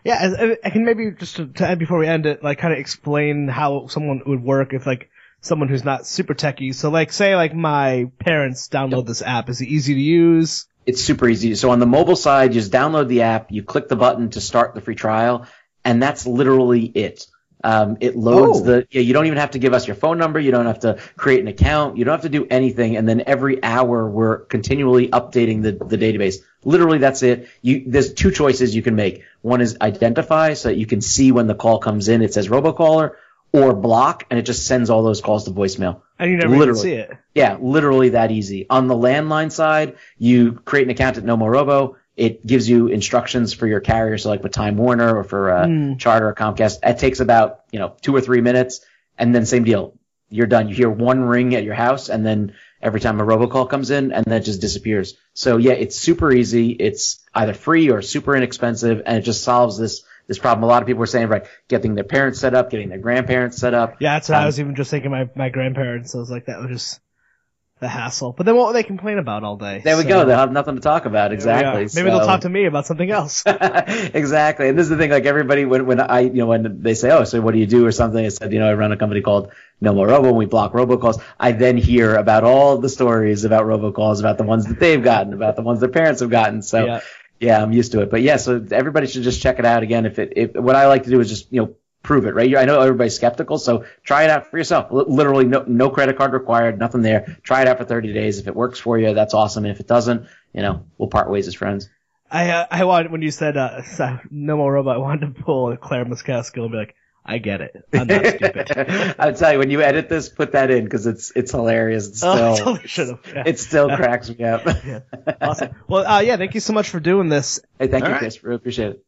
[SPEAKER 1] Yeah, I uh, I can maybe just to, to end before we end it, like kind of explain how someone would work if like someone who's not super techie. So like say like my parents download this app. Is it easy to use?
[SPEAKER 3] It's super easy. So on the mobile side, you just download the app, you click the button to start the free trial, and that's literally it. Um, it loads
[SPEAKER 1] Oh.
[SPEAKER 3] the. Yeah, you don't even have to give us your phone number. You don't have to create an account. You don't have to do anything. And then every hour, we're continually updating the the database. Literally, that's it. You there's two choices you can make. One is identify, so that you can see when the call comes in. It says robocaller, or block, and it just sends all those calls to voicemail.
[SPEAKER 1] And you never
[SPEAKER 3] Literally.
[SPEAKER 1] even see it.
[SPEAKER 3] Yeah, literally that easy. On the landline side, you create an account at Nomorobo. It gives you instructions for your carrier, so like with Time Warner or for uh,
[SPEAKER 1] Hmm.
[SPEAKER 3] Charter or Comcast. It takes about you know two or three minutes, and then same deal. You're done. You hear one ring at your house, and then every time a robocall comes in, and then it just disappears. So yeah, it's super easy. It's either free or super inexpensive, and it just solves this this problem. A lot of people were saying, right, getting their parents set up, getting their grandparents set up.
[SPEAKER 1] Yeah, that's what I
[SPEAKER 3] Um,
[SPEAKER 1] was even just thinking. My my grandparents. I was like that was just the hassle. But then what would they complain about all day?
[SPEAKER 3] There we
[SPEAKER 1] So,
[SPEAKER 3] go. They'll have nothing to talk about. Exactly.
[SPEAKER 1] Maybe they'll talk to me about something else. [LAUGHS]
[SPEAKER 3] exactly. And this is the thing, like everybody, when, when I, you know, when they say, oh, so what do you do or something, I said, you know, I run a company called Nomorobo and we block robocalls. I then hear about all the stories about robocalls, about the ones that they've gotten, about the ones their parents have gotten. So
[SPEAKER 1] Yeah.
[SPEAKER 3] yeah, I'm used to it. But yeah, so everybody should just check it out again. If it, if what I like to do is just, you know, prove it, right? I know everybody's skeptical, so try it out for yourself. L- literally no, no credit card required, nothing there. Try it out for 30 days. If it works for you, that's awesome. And if it doesn't, you know, we'll part ways as friends.
[SPEAKER 1] I uh, I wanted when you said uh, [LAUGHS] no more robot. I wanted to pull Claire McCaskill and be like, I get it. I'm not stupid. [LAUGHS]
[SPEAKER 3] I'll tell you, when you edit this, put that in because it's it's hilarious. It's
[SPEAKER 1] oh, [LAUGHS] totally should have. Yeah.
[SPEAKER 3] it still cracks me up.
[SPEAKER 1] awesome. Well, uh, yeah, thank you so much for doing this.
[SPEAKER 3] hey, thank
[SPEAKER 4] All
[SPEAKER 3] you,
[SPEAKER 4] right.
[SPEAKER 3] Chris. Really appreciate it.